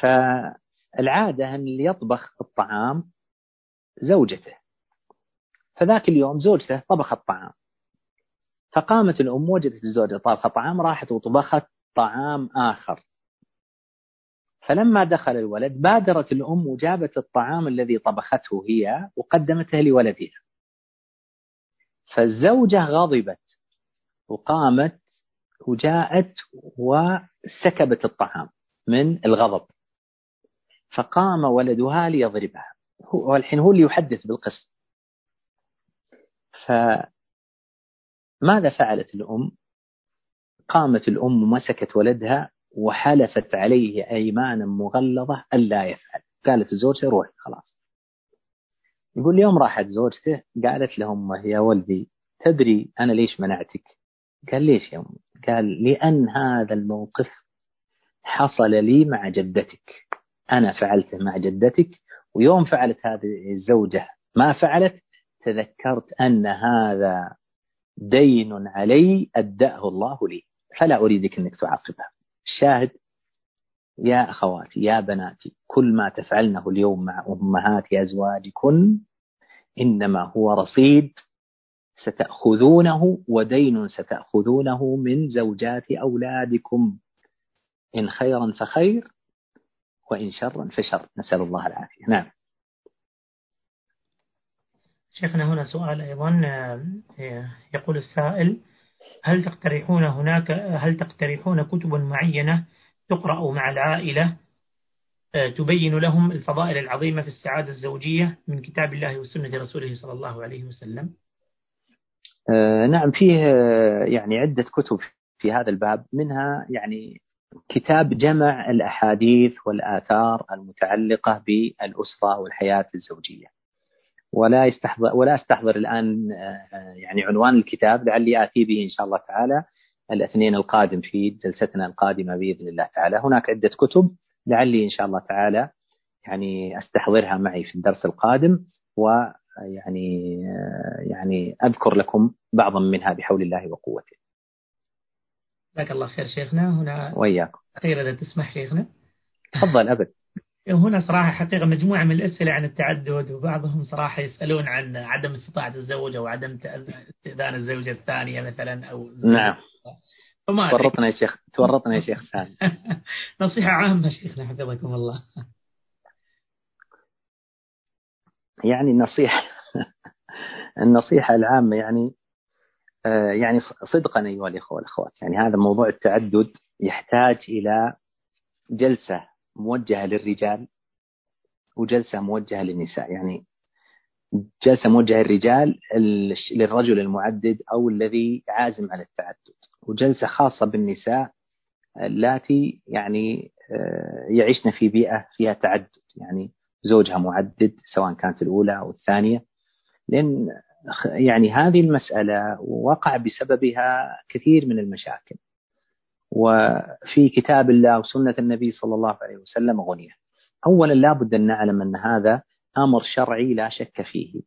فالعادة أن اللي يطبخ الطعام زوجته. فذاك اليوم زوجته طبخت الطعام. فقامت الأم وجدت الزوجة طابخة طعام راحت وطبخت طعام آخر. فلما دخل الولد بادرت الأم وجابت الطعام الذي طبخته هي وقدمته لولدها. فالزوجة غضبت وقامت وجاءت وسكبت الطعام من الغضب. فقام ولدها ليضربها. هو الحين هو اللي يحدث بالقصة فماذا فعلت الأم؟ قامت الأم ومسكت ولدها وحلفت عليه أيمانا مغلظة ألا يفعل. قالت زوجته روح خلاص. يقول اليوم راحت زوجته قالت لهم يا ولدي تدري أنا ليش منعتك؟ قال ليش يا أمي؟ قال لأن هذا الموقف حصل لي مع جدتك. أنا فعلته مع جدتك ويوم فعلت هذه الزوجة ما فعلت تذكرت أن هذا دين علي أدأه الله لي. فلا أريدك أنك تعاقبها. الشاهد يا أخواتي يا بناتي كل ما تفعلنه اليوم مع أمهات أزواجكن إنما هو رصيد ستأخذونه ودين ستأخذونه من زوجات أولادكم. إن خيرا فخير وإن شرا فشر. نسأل الله العافية. نعم.
شيخنا هنا سؤال أيضا. يقول السائل هل تقترحون هناك هل تقترحون كتبا معينة تقرأ مع العائلة؟ تبين لهم الفضائل العظيمة في السعادة الزوجية من كتاب الله وسنة رسوله صلى الله عليه وسلم.
نعم فيه آه، يعني عدة كتب في هذا الباب منها يعني كتاب جمع الأحاديث والآثار المتعلقة بالأسرة والحياة الزوجية. ولا يستحضر ولا أستحضر الآن آه، يعني عنوان الكتاب لعلي آتي به إن شاء الله تعالى الاثنين القادم في جلستنا القادمة بإذن الله تعالى، هناك عدة كتب لعلي إن شاء الله تعالى يعني أستحضرها معي في الدرس القادم ويعني آه، يعني أذكر لكم بعضا منها بحول الله وقوته.
جزاك الله خير شيخنا هنا
وياكم.
أخيرا إذا تسمح شيخنا.
تفضل أبد.
هنا صراحة حقيقة مجموعة من الأسئلة عن التعدد وبعضهم صراحة يسألون عن عدم استطاعة الزوج أو عدم استئذان الزوجة الثانية مثلا أو
نعم تورطنا يا شيخ تورطنا يا شيخ سامي
نصيحة عامة شيخنا حفظكم الله
يعني النصيحة النصيحة العامة يعني آه، يعني صدقا أيها الإخوة والأخوات يعني هذا موضوع التعدد يحتاج إلى جلسة موجهة للرجال وجلسة موجهة للنساء. يعني جلسة موجهة للرجال للرجل المعدد أو الذي عازم على التعدد وجلسة خاصة بالنساء اللاتي يعني آه، يعيشن في بيئة فيها تعدد. يعني زوجها معدد سواء كانت الأولى أو الثانية. لأن يعني هذه المسألة وقع بسببها كثير من المشاكل. وفي كتاب الله وسنة النبي صلى الله عليه وسلم غنية. أولا لابد أن نعلم أن هذا أمر شرعي لا شك فيه.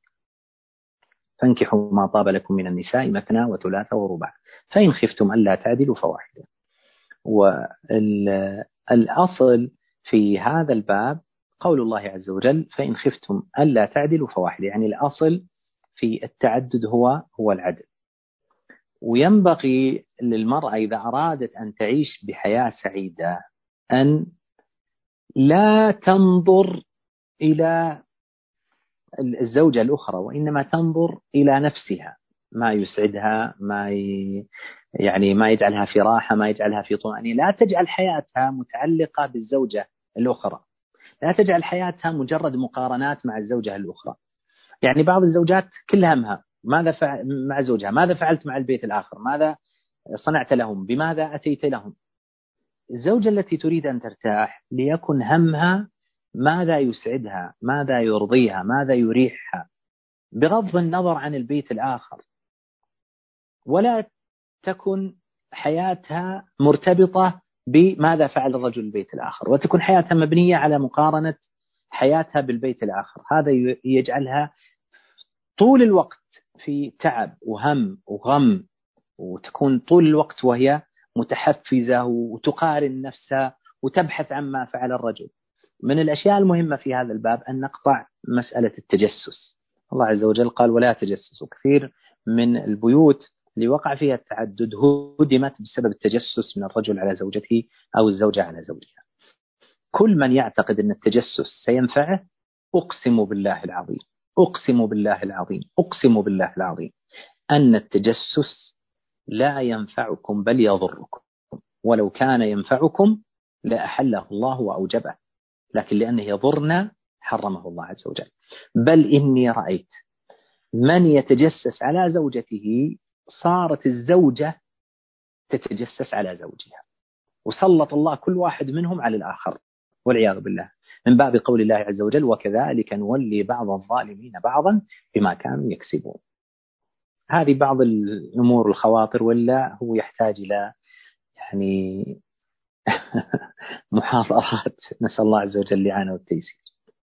فانكحوا ما طاب لكم من النساء مثنى وثلاثة ورباع. فإن خفتم ألا تعدلوا فواحدة. والأصل في هذا الباب قول الله عز وجل فإن خفتم ألا تعدلوا فواحدة يعني الأصل في التعدد هو هو العدل. وينبغي للمرأة إذا أرادت أن تعيش بحياة سعيدة أن لا تنظر إلى الزوجة الأخرى وإنما تنظر إلى نفسها ما يسعدها ما ي... يعني ما يجعلها في راحة ما يجعلها في طمأنينة. لا تجعل حياتها متعلقة بالزوجة الأخرى. لا تجعل حياتها مجرد مقارنات مع الزوجة الأخرى. يعني بعض الزوجات كل همها ماذا فعل مع زوجها ماذا فعلت مع البيت الآخر ماذا صنعت لهم بماذا أتيت لهم. الزوجة التي تريد أن ترتاح ليكن همها ماذا يسعدها ماذا يرضيها ماذا يريحها. بغض النظر عن البيت الآخر. ولا تكن حياتها مرتبطة بماذا فعل الرجل البيت الآخر؟ وتكون حياتها مبنية على مقارنة حياتها بالبيت الآخر. هذا يجعلها طول الوقت في تعب وهم وغم وتكون طول الوقت وهي متحفزة وتقارن نفسها وتبحث عما فعل الرجل. من الأشياء المهمة في هذا الباب أن نقطع مسألة التجسس. الله عز وجل قال ولا تجسسوا. كثير من البيوت اللي وقع فيها التعدد هدمت بسبب التجسس من الرجل على زوجته أو الزوجة على زوجها. كل من يعتقد أن التجسس سينفعه أقسم بالله العظيم أقسم بالله العظيم أقسم بالله العظيم أن التجسس لا ينفعكم بل يضركم. ولو كان ينفعكم لأحله الله وأوجبه لكن لأنه يضرنا حرمه الله عز وجل. بل إني رأيت من يتجسس على زوجته صارت الزوجة تتجسس على زوجها. وسلط الله كل واحد منهم على الآخر. والعياذ بالله. من باب قول الله عز وجل وكذلك نولي بعض الظالمين بعضا بما كانوا يكسبون. هذه بعض الأمور الخواطر ولا هو يحتاج إلى يعني محاضرات. نسأل الله عز وجل الإعانة والتيسير.